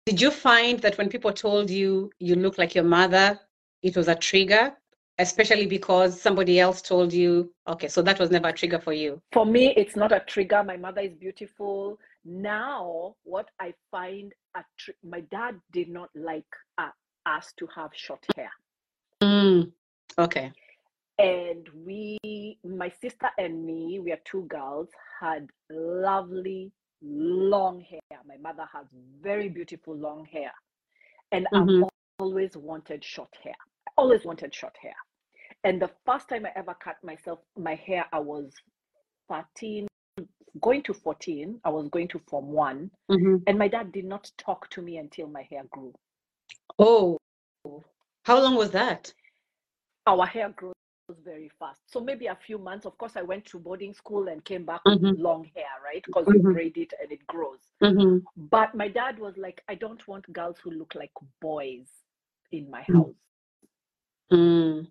did you find that when people told you you look like your mother, it was a trigger? especially because somebody else told you okay so that was never a trigger for you for me it's not a trigger my mother is beautiful now what i find a tr- my dad did not like uh, us to have short hair. Mm, okay. And we my sister and me we are two girls had lovely long hair. My mother has very beautiful long hair. And mm-hmm. i've always wanted short hair. I always wanted short hair. And the first time I ever cut myself, my hair, I was 13, going to 14. I was going to Form 1. Mm-hmm. And my dad did not talk to me until my hair grew. Oh, how long was that? Our hair grows very fast. So maybe a few months. Of course, I went to boarding school and came back mm-hmm. with long hair, right? Because mm-hmm. we braid it and it grows. Mm-hmm. But my dad was like, I don't want girls who look like boys in my mm. house. Mm.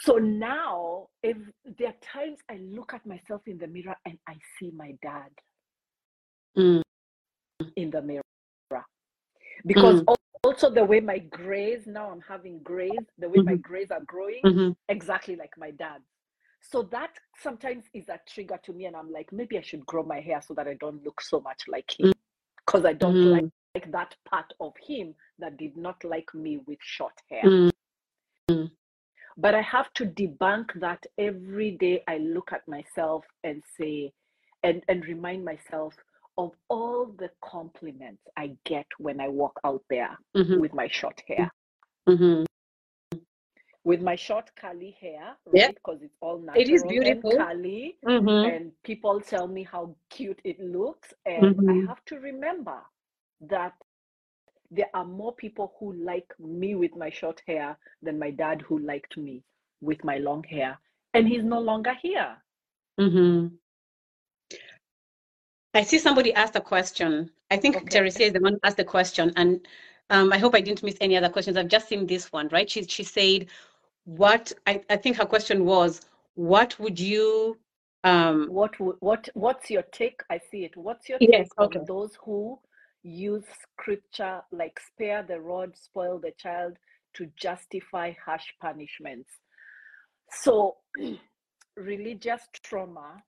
So now, if there are times I look at myself in the mirror and I see my dad mm. in the mirror. Because mm. also the way my grays, now I'm having grays, the way mm-hmm. my grays are growing, mm-hmm. exactly like my dad. So that sometimes is a trigger to me, and I'm like, maybe I should grow my hair so that I don't look so much like him. Because mm. I don't mm. like, like that part of him that did not like me with short hair. But I have to debunk that every day I look at myself and say, and, and remind myself of all the compliments I get when I walk out there mm-hmm. with my short hair. Mm-hmm. With my short curly hair, right? Because it's all natural. It is beautiful. And curly. Mm-hmm. And people tell me how cute it looks. And I mm-hmm. have to remember that there are more people who like me with my short hair than my dad who liked me with my long hair. And he's no longer here. Mm-hmm. i see somebody asked a question. I think okay. teresa is the one who asked the question and um, i hope i didn't miss any other questions. I've just seen this one right? She, she said what I, I think her question was what would you um what what what's your take? I see it. What's your yes, take okay. on those who use scripture like spare the rod, spoil the child to justify harsh punishments. So, religious trauma,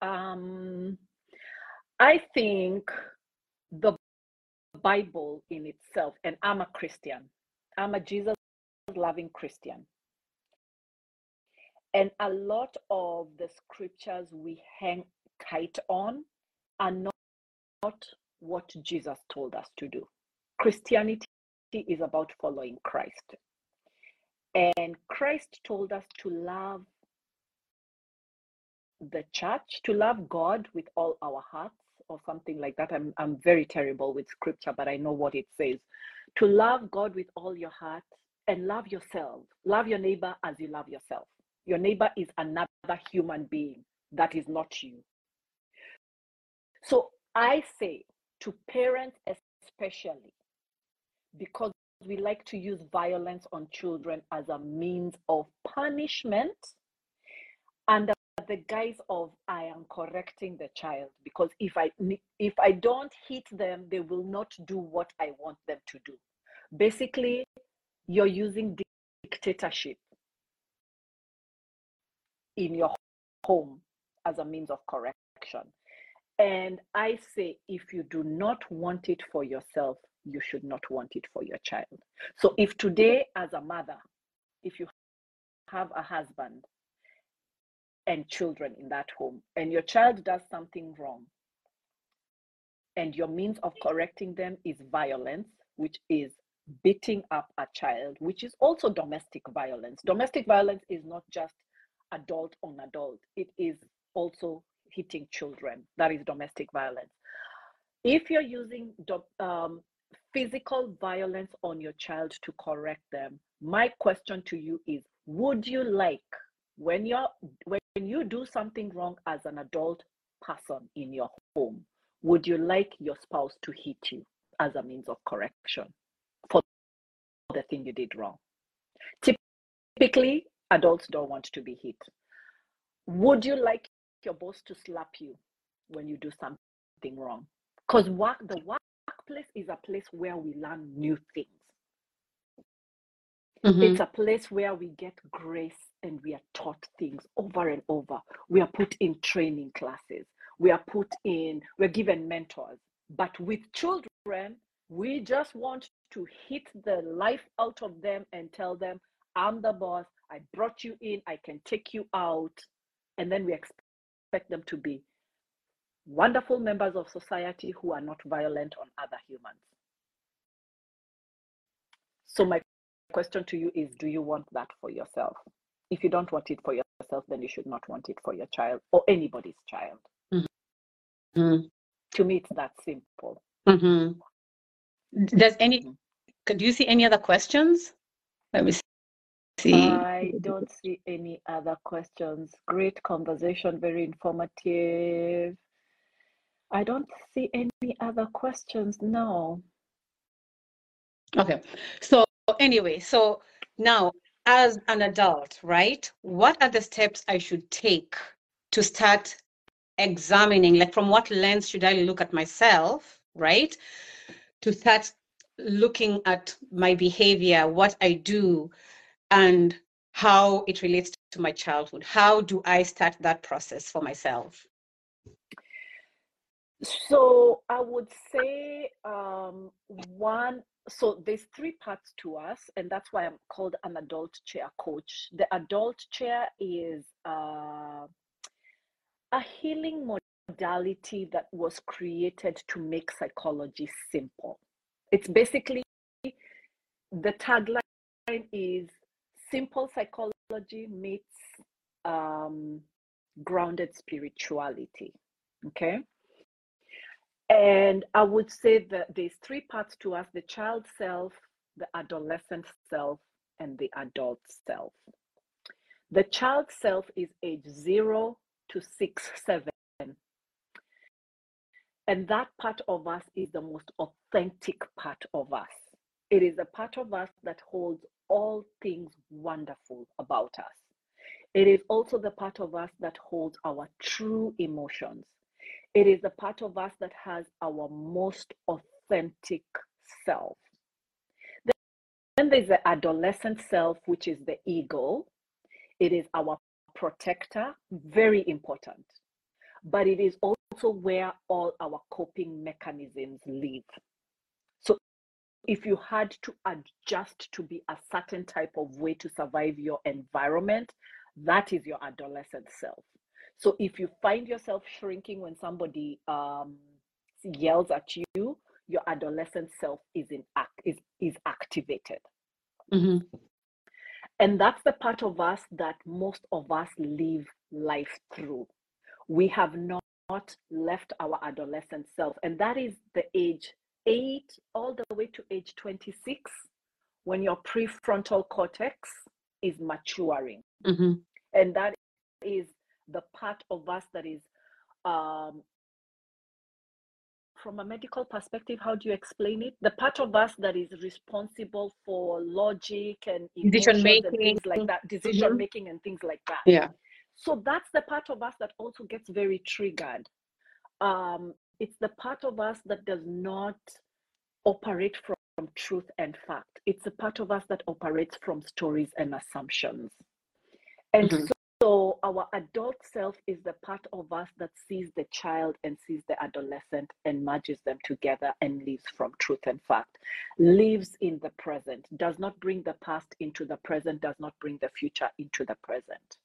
um, I think the Bible in itself, and I'm a Christian, I'm a Jesus loving Christian. And a lot of the scriptures we hang tight on are not not what Jesus told us to do. Christianity is about following Christ. And Christ told us to love the church, to love God with all our hearts, or something like that. I'm, I'm very terrible with scripture, but I know what it says. To love God with all your heart and love yourself. Love your neighbor as you love yourself. Your neighbor is another human being that is not you. So I say to parents, especially, because we like to use violence on children as a means of punishment under the guise of I am correcting the child because if I if I don't hit them they will not do what I want them to do. Basically you're using dictatorship in your home as a means of correction. And I say, if you do not want it for yourself, you should not want it for your child. So, if today, as a mother, if you have a husband and children in that home, and your child does something wrong, and your means of correcting them is violence, which is beating up a child, which is also domestic violence. Domestic violence is not just adult on adult, it is also hitting children. That is domestic violence. If you're using um, physical violence on your child to correct them, my question to you is would you like when you're when you do something wrong as an adult person in your home would you like your spouse to hit you as a means of correction for the thing you did wrong typically adults don't want to be hit would you like your boss to slap you when you do something wrong. Because work, the workplace is a place where we learn new things. Mm-hmm. It's a place where we get grace and we are taught things over and over. We are put in training classes. We are put in, we're given mentors. But with children, we just want to hit the life out of them and tell them, I'm the boss. I brought you in. I can take you out. And then we expect expect them to be wonderful members of society who are not violent on other humans. So, my question to you is Do you want that for yourself? If you don't want it for yourself, then you should not want it for your child or anybody's child. Mm-hmm. To me, it's that simple. Mm-hmm. Does any, mm-hmm. could you see any other questions? Let me see. I don't see any other questions. Great conversation, very informative. I don't see any other questions now. Okay. So, anyway, so now as an adult, right, what are the steps I should take to start examining? Like, from what lens should I look at myself, right, to start looking at my behavior, what I do, and how it relates to my childhood. How do I start that process for myself? So I would say um, one. So there's three parts to us, and that's why I'm called an adult chair coach. The adult chair is uh, a healing modality that was created to make psychology simple. It's basically the tagline is simple psychology meets um, grounded spirituality. Okay. And I would say that there's three parts to us the child self, the adolescent self, and the adult self. The child self is age zero to six, seven. And that part of us is the most authentic part of us. It is a part of us that holds all things wonderful about us. It is also the part of us that holds our true emotions. It is the part of us that has our most authentic self. Then there's the adolescent self, which is the ego. It is our protector, very important. But it is also where all our coping mechanisms live if you had to adjust to be a certain type of way to survive your environment, that is your adolescent self. So if you find yourself shrinking when somebody um, yells at you, your adolescent self is in act is is activated. Mm-hmm. And that's the part of us that most of us live life through. we have not left our adolescent self. And that is the age eight all the way to age 26 when your prefrontal cortex is maturing. Mm-hmm. And that is the part of us that is um, from a medical perspective, how do you explain it? The part of us that is responsible for logic and decision making, and things like that, decision mm-hmm. making and things like that. Yeah. So that's the part of us that also gets very triggered. Um, it's the part of us that does not operate from, from truth and fact. It's a part of us that operates from stories and assumptions. And mm-hmm. so so our adult self is the part of us that sees the child and sees the adolescent and merges them together and lives from truth and fact, lives in the present, does not bring the past into the present, does not bring the future into the present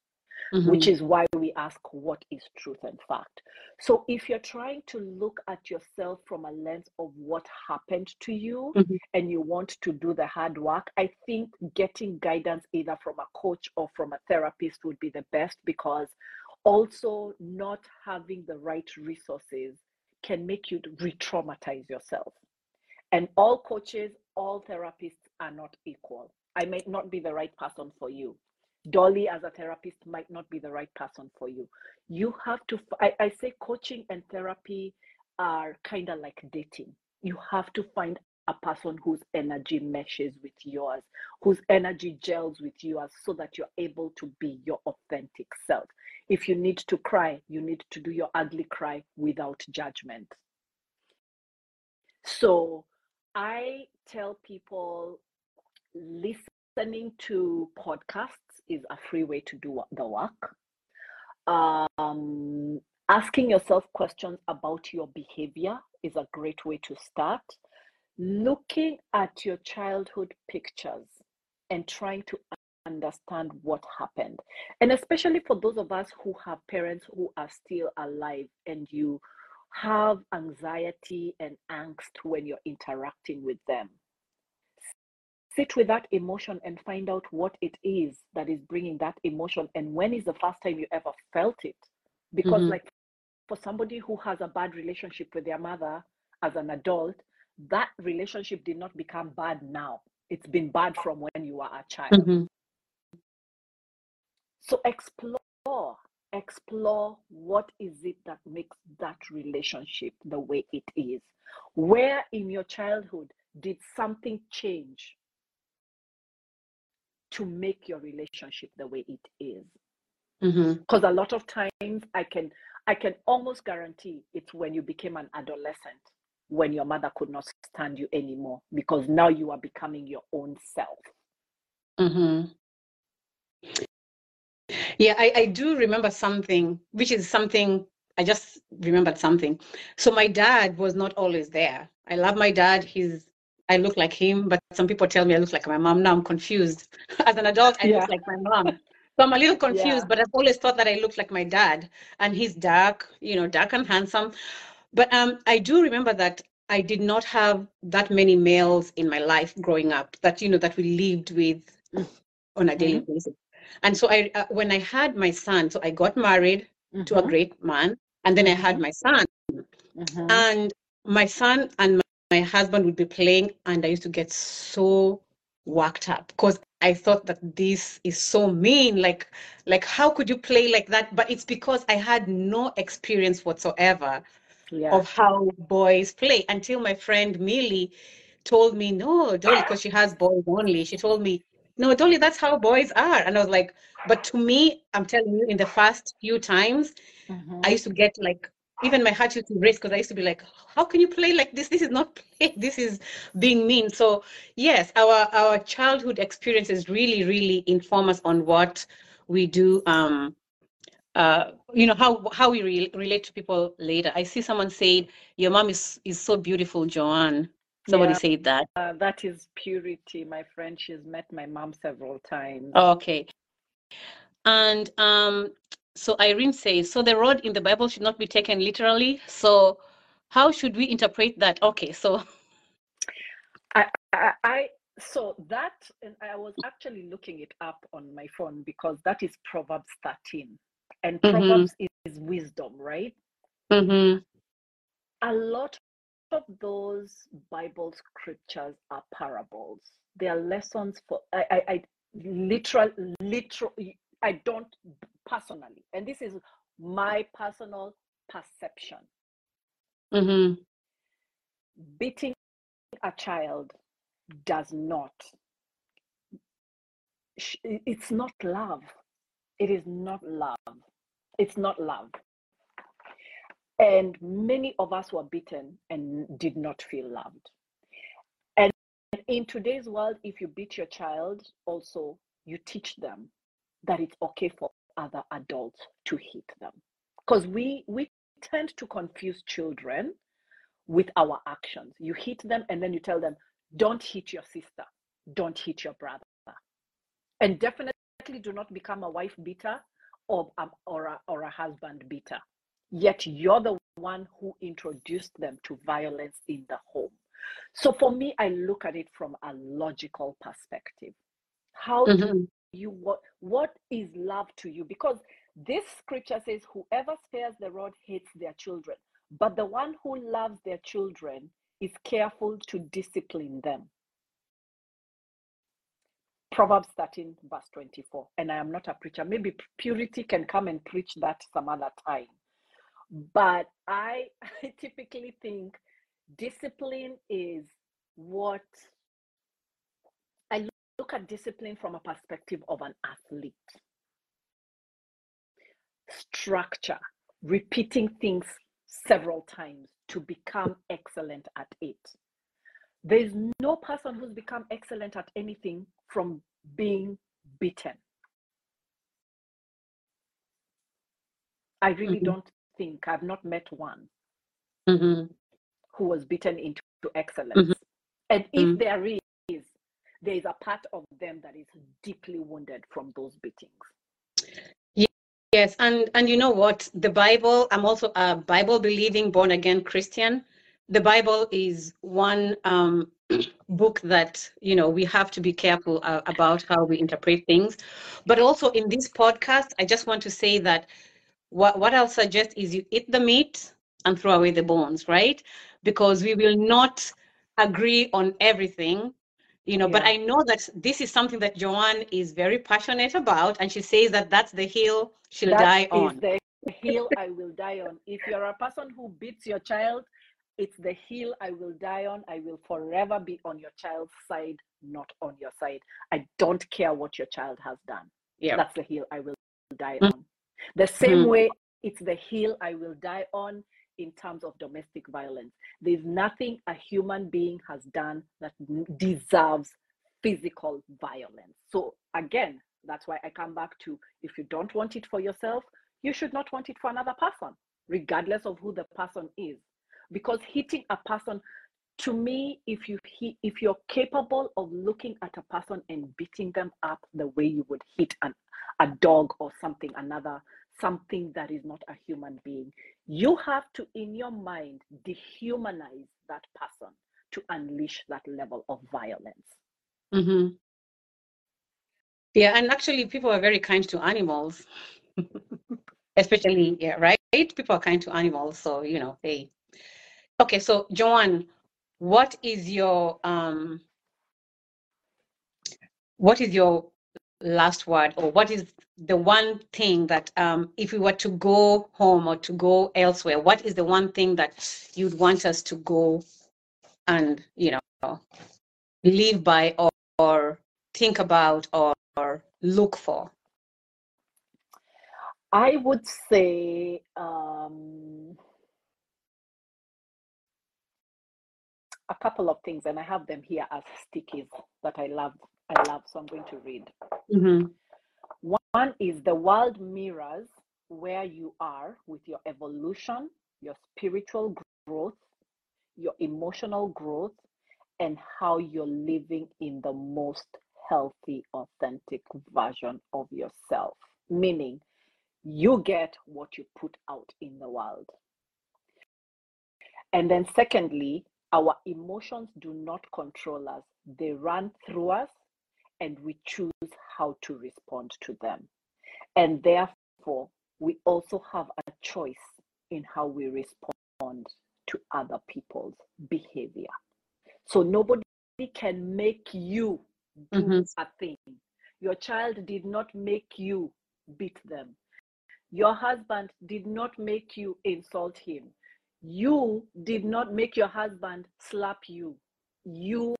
mm-hmm. which is why we ask what is truth and fact. So if you're trying to look at yourself from a lens of what happened to you mm-hmm. and you want to do the hard work, I think getting guidance either from a coach or from a therapist would be the best because also not having the right resources can make you re-traumatize yourself. And all coaches, all therapists are not equal. I may not be the right person for you. Dolly as a therapist might not be the right person for you. You have to, I, I say coaching and therapy are kind of like dating. You have to find a person whose energy meshes with yours, whose energy gels with yours, so that you're able to be your authentic self. If you need to cry, you need to do your ugly cry without judgment. So I tell people listening to podcasts is a free way to do the work. Um, asking yourself questions about your behavior is a great way to start. Looking at your childhood pictures and trying to understand what happened. And especially for those of us who have parents who are still alive and you have anxiety and angst when you're interacting with them sit with that emotion and find out what it is that is bringing that emotion and when is the first time you ever felt it. Because mm-hmm. like for somebody who has a bad relationship with their mother as an adult that relationship did not become bad now. It's been bad from when you were a child. Mm-hmm. so explore explore what is it that makes that relationship the way it is. Where in your childhood did something change to make your relationship the way it is. Because mm-hmm. a lot of times i can i can almost guarantee it's when you became an adolescent when your mother could not stand you anymore because now you are becoming your own self. Mm-hmm. yeah I, I do remember something which is something i just remembered something. So my dad was not always there. I love my dad. He's I look like him, but some people tell me I look like my mom. Now I'm confused. As an adult, I yeah. look like my mom. So I'm a little confused, yeah. but I've always thought that I looked like my dad. And he's dark, you know, dark and handsome. But um, I do remember that I did not have that many males in my life growing up that, you know, that we lived with on a daily mm-hmm. basis. And so I, uh, when I had my son, so I got married mm-hmm. to a mm-hmm. great man, and then I had mm-hmm. my son. Mm-hmm. And my son and my husband would be playing and I used to get so worked up because I thought that this is so mean. Like, like how could you play like that? But it's because I had no experience whatsoever yeah. of how boys play until my friend Millie told me, no, Dolly, because she has boys only. She told me, no, Dolly, that's how boys are. And I was like, but to me, I'm telling you, in the first few times, mm-hmm. I used to get like even my heart used to race because I used to be like, how can you play like this? This is not play. This is being mean. So yes, our our childhood experiences really, really inform us on what we do. Um, uh, you know how how we re- relate to people later. I see someone said, "Your mom is is so beautiful, Joanne." Somebody yeah, said that. Uh, that is purity, my friend. She's met my mom several times. Okay. And um, so Irene says, so the rod in the Bible should not be taken literally. So how should we interpret that? Okay, so I, I, I so that and I was actually looking it up on my phone because that is Proverbs 13. and mm-hmm. Proverbs is, is, wisdom, right? Mm-hmm. A lot of those Bible scriptures are parables. They are lessons for I, I, I literal literal I don't personally, and this is my personal perception. Mm-hmm. Beating a child does not it's not love it is not love it's not love and many of us were beaten and did not feel loved and in today's world if you beat your child also you teach them that it's okay for other adults to hit them. Because we we tend to confuse children with our actions. You hit them and then you tell them don't hit your sister. Don't hit your brother. And definitely do not become a wife beater or, um, or, a, or a husband beater. Yet you're the one who introduced them to violence in the home. So for me i look at it from a logical perspective. How mm-hmm. do you what what is love to you because this scripture says whoever spares the rod hates their children but the one who loves their children is careful to discipline them Proverbs 13, verse 24. And I am not a preacher. Maybe purity can come and preach that some other time. But I, I typically think discipline is what look at discipline from a perspective of an athlete. Structure, repeating things several times to become excellent at it. There's no person who's become excellent at anything from being beaten. I really mm-hmm. don't think I've not met one mm-hmm. who was beaten into excellence. Mm-hmm. And if mm-hmm. there is, there is a part of them that is deeply wounded from those beatings. Yes, and and you know what? The Bible. I'm also a Bible believing born again Christian. The Bible is one um, book that you know we have to be careful uh, about how we interpret things but also in this podcast i just want to say that what, what i'll suggest is you eat the meat and throw away the bones right because we will not agree on everything you know yeah. but i know that this is something that joanne is very passionate about and she says that that's the hill she'll that die on It's the hill i will die on if you're a person who beats your child it's the hill I will die on. I will forever be on your child's side, not on your side. I don't care what your child has done. Yeah. That's the hill I will die mm-hmm. on. The same mm-hmm. way, it's the hill I will die on in terms of domestic violence. There's nothing a human being has done that deserves physical violence. So, again, that's why I come back to if you don't want it for yourself, you should not want it for another person, regardless of who the person is because hitting a person to me if you if you're capable of looking at a person and beating them up the way you would hit an, a dog or something another something that is not a human being you have to in your mind dehumanize that person to unleash that level of violence mm-hmm. yeah and actually people are very kind to animals especially yeah right people are kind to animals so you know hey. Okay, so Joanne, what is your um what is your last word or what is the one thing that um if we were to go home or to go elsewhere, what is the one thing that you'd want us to go and you know live by or, or think about or, or look for? I would say um a couple of things, and I have them here as stickies that I love. I love, so I'm going to read. Mm-hmm. One is the world mirrors where you are with your evolution, your spiritual growth, your emotional growth, and how you're living in the most healthy, authentic version of yourself. Meaning, you get what you put out in the world. And then, secondly, our emotions do not control us, they run through us, and we choose how to respond to them. And therefore, we also have a choice in how we respond to other people's behavior. So nobody can make you do mm-hmm. a thing. Your child did not make you beat them. Your husband did not make you insult him. You did not make your husband slap you. You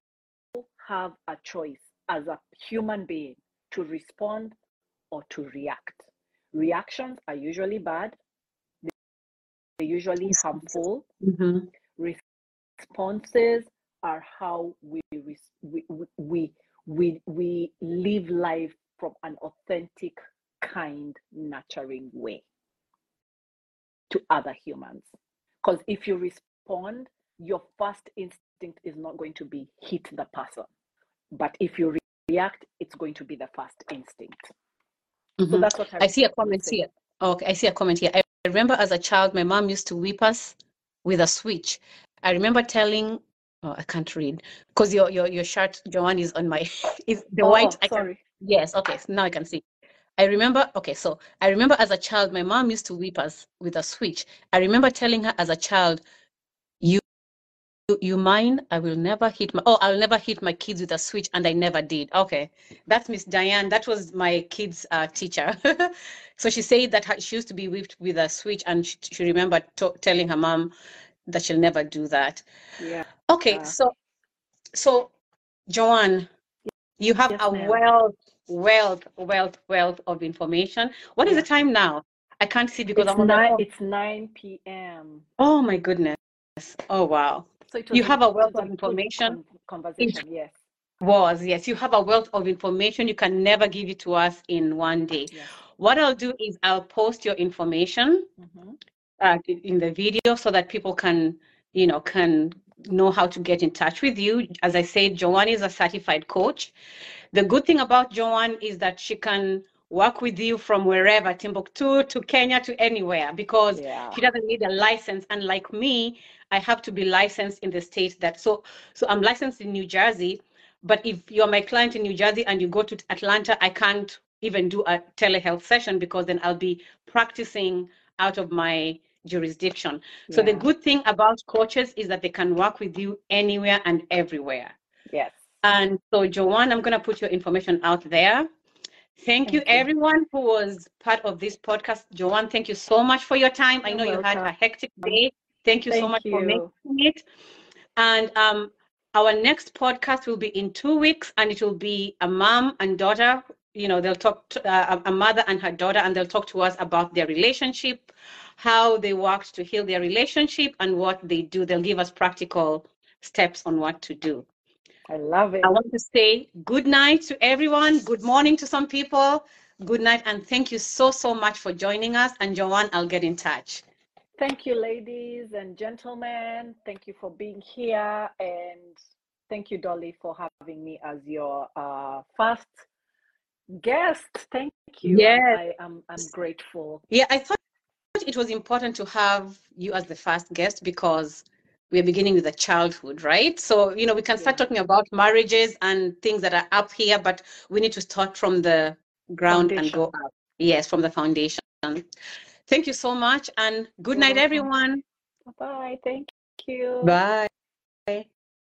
have a choice as a human being to respond or to react. Reactions are usually bad, they're usually harmful. Mm-hmm. Responses are how we, we, we, we, we live life from an authentic, kind, nurturing way to other humans. Because if you respond, your first instinct is not going to be hit the person. But if you react, it's going to be the first instinct. Mm-hmm. So that's what I, I see a comment here. Okay, I see a comment here. I remember as a child, my mom used to whip us with a switch. I remember telling, oh, I can't read because your your your shirt, Joanne, is on my is the oh, white. I sorry. Can, yes. Okay. So now I can see. I remember. Okay, so I remember as a child, my mom used to whip us with a switch. I remember telling her as a child, you mind? I will never hit my oh i'll never hit my kids with a switch and i never did. Okay. That's miss diane. That was my kids uh, teacher. So she said that she used to be whipped with a switch and she, she remembered telling her mom that she'll never do that. Yeah. Okay so so joanne you have yes, a ma'am. wealth wealth wealth wealth of information. What yeah. is the time now? I can't see because it's i'm on nine, it's 9 p.m oh my goodness. Oh wow so you have a wealth of information. Conversation, it yes. Was yes, you have a wealth of information. You can never give it to us in one day. Yes. What I'll do is I'll post your information mm-hmm. uh, in the video so that people can, you know, can know how to get in touch with you. As I said, Joanne is a certified coach. The good thing about Joanne is that she can work with you from wherever, Timbuktu to Kenya to anywhere, because yeah. she doesn't need a license. And like me, I have to be licensed in the state that so so I'm licensed in New Jersey, but if you're my client in New Jersey and you go to Atlanta, I can't even do a telehealth session because then I'll be practicing out of my jurisdiction. Yeah. So the good thing about coaches is that they can work with you anywhere and everywhere. Yes. And so Joanne, I'm going to put your information out there. Thank, thank you, you, everyone who was part of this podcast. Joanne, thank you so much for your time. You're I know welcome. you had a hectic day. Thank you Thank so much you. for making it. And um, our next podcast will be in two weeks, and it will be a mom and daughter. You know, they'll talk to uh, a mother and her daughter, and they'll talk to us about their relationship, how they worked to heal their relationship, and what they do. They'll give us practical steps on what to do. I love it. I want to say good night to everyone. Good morning to some people. Good night, and thank you so, so much for joining us. And Joanne, I'll get in touch. Thank you, ladies and gentlemen. Thank you for being here. And thank you, Dolly, for having me as your uh, first guest. Thank you. Yes. I am I'm grateful. Yeah, I thought it was important to have you as the first guest because we're beginning with the childhood, right? So, you know, we can start yeah. talking about marriages and things that are up here, but we need to start from the ground foundation. and go up. Yes, from the foundation. Thank you so much and good You're night, welcome. everyone. Bye. Bye. Thank you. Bye.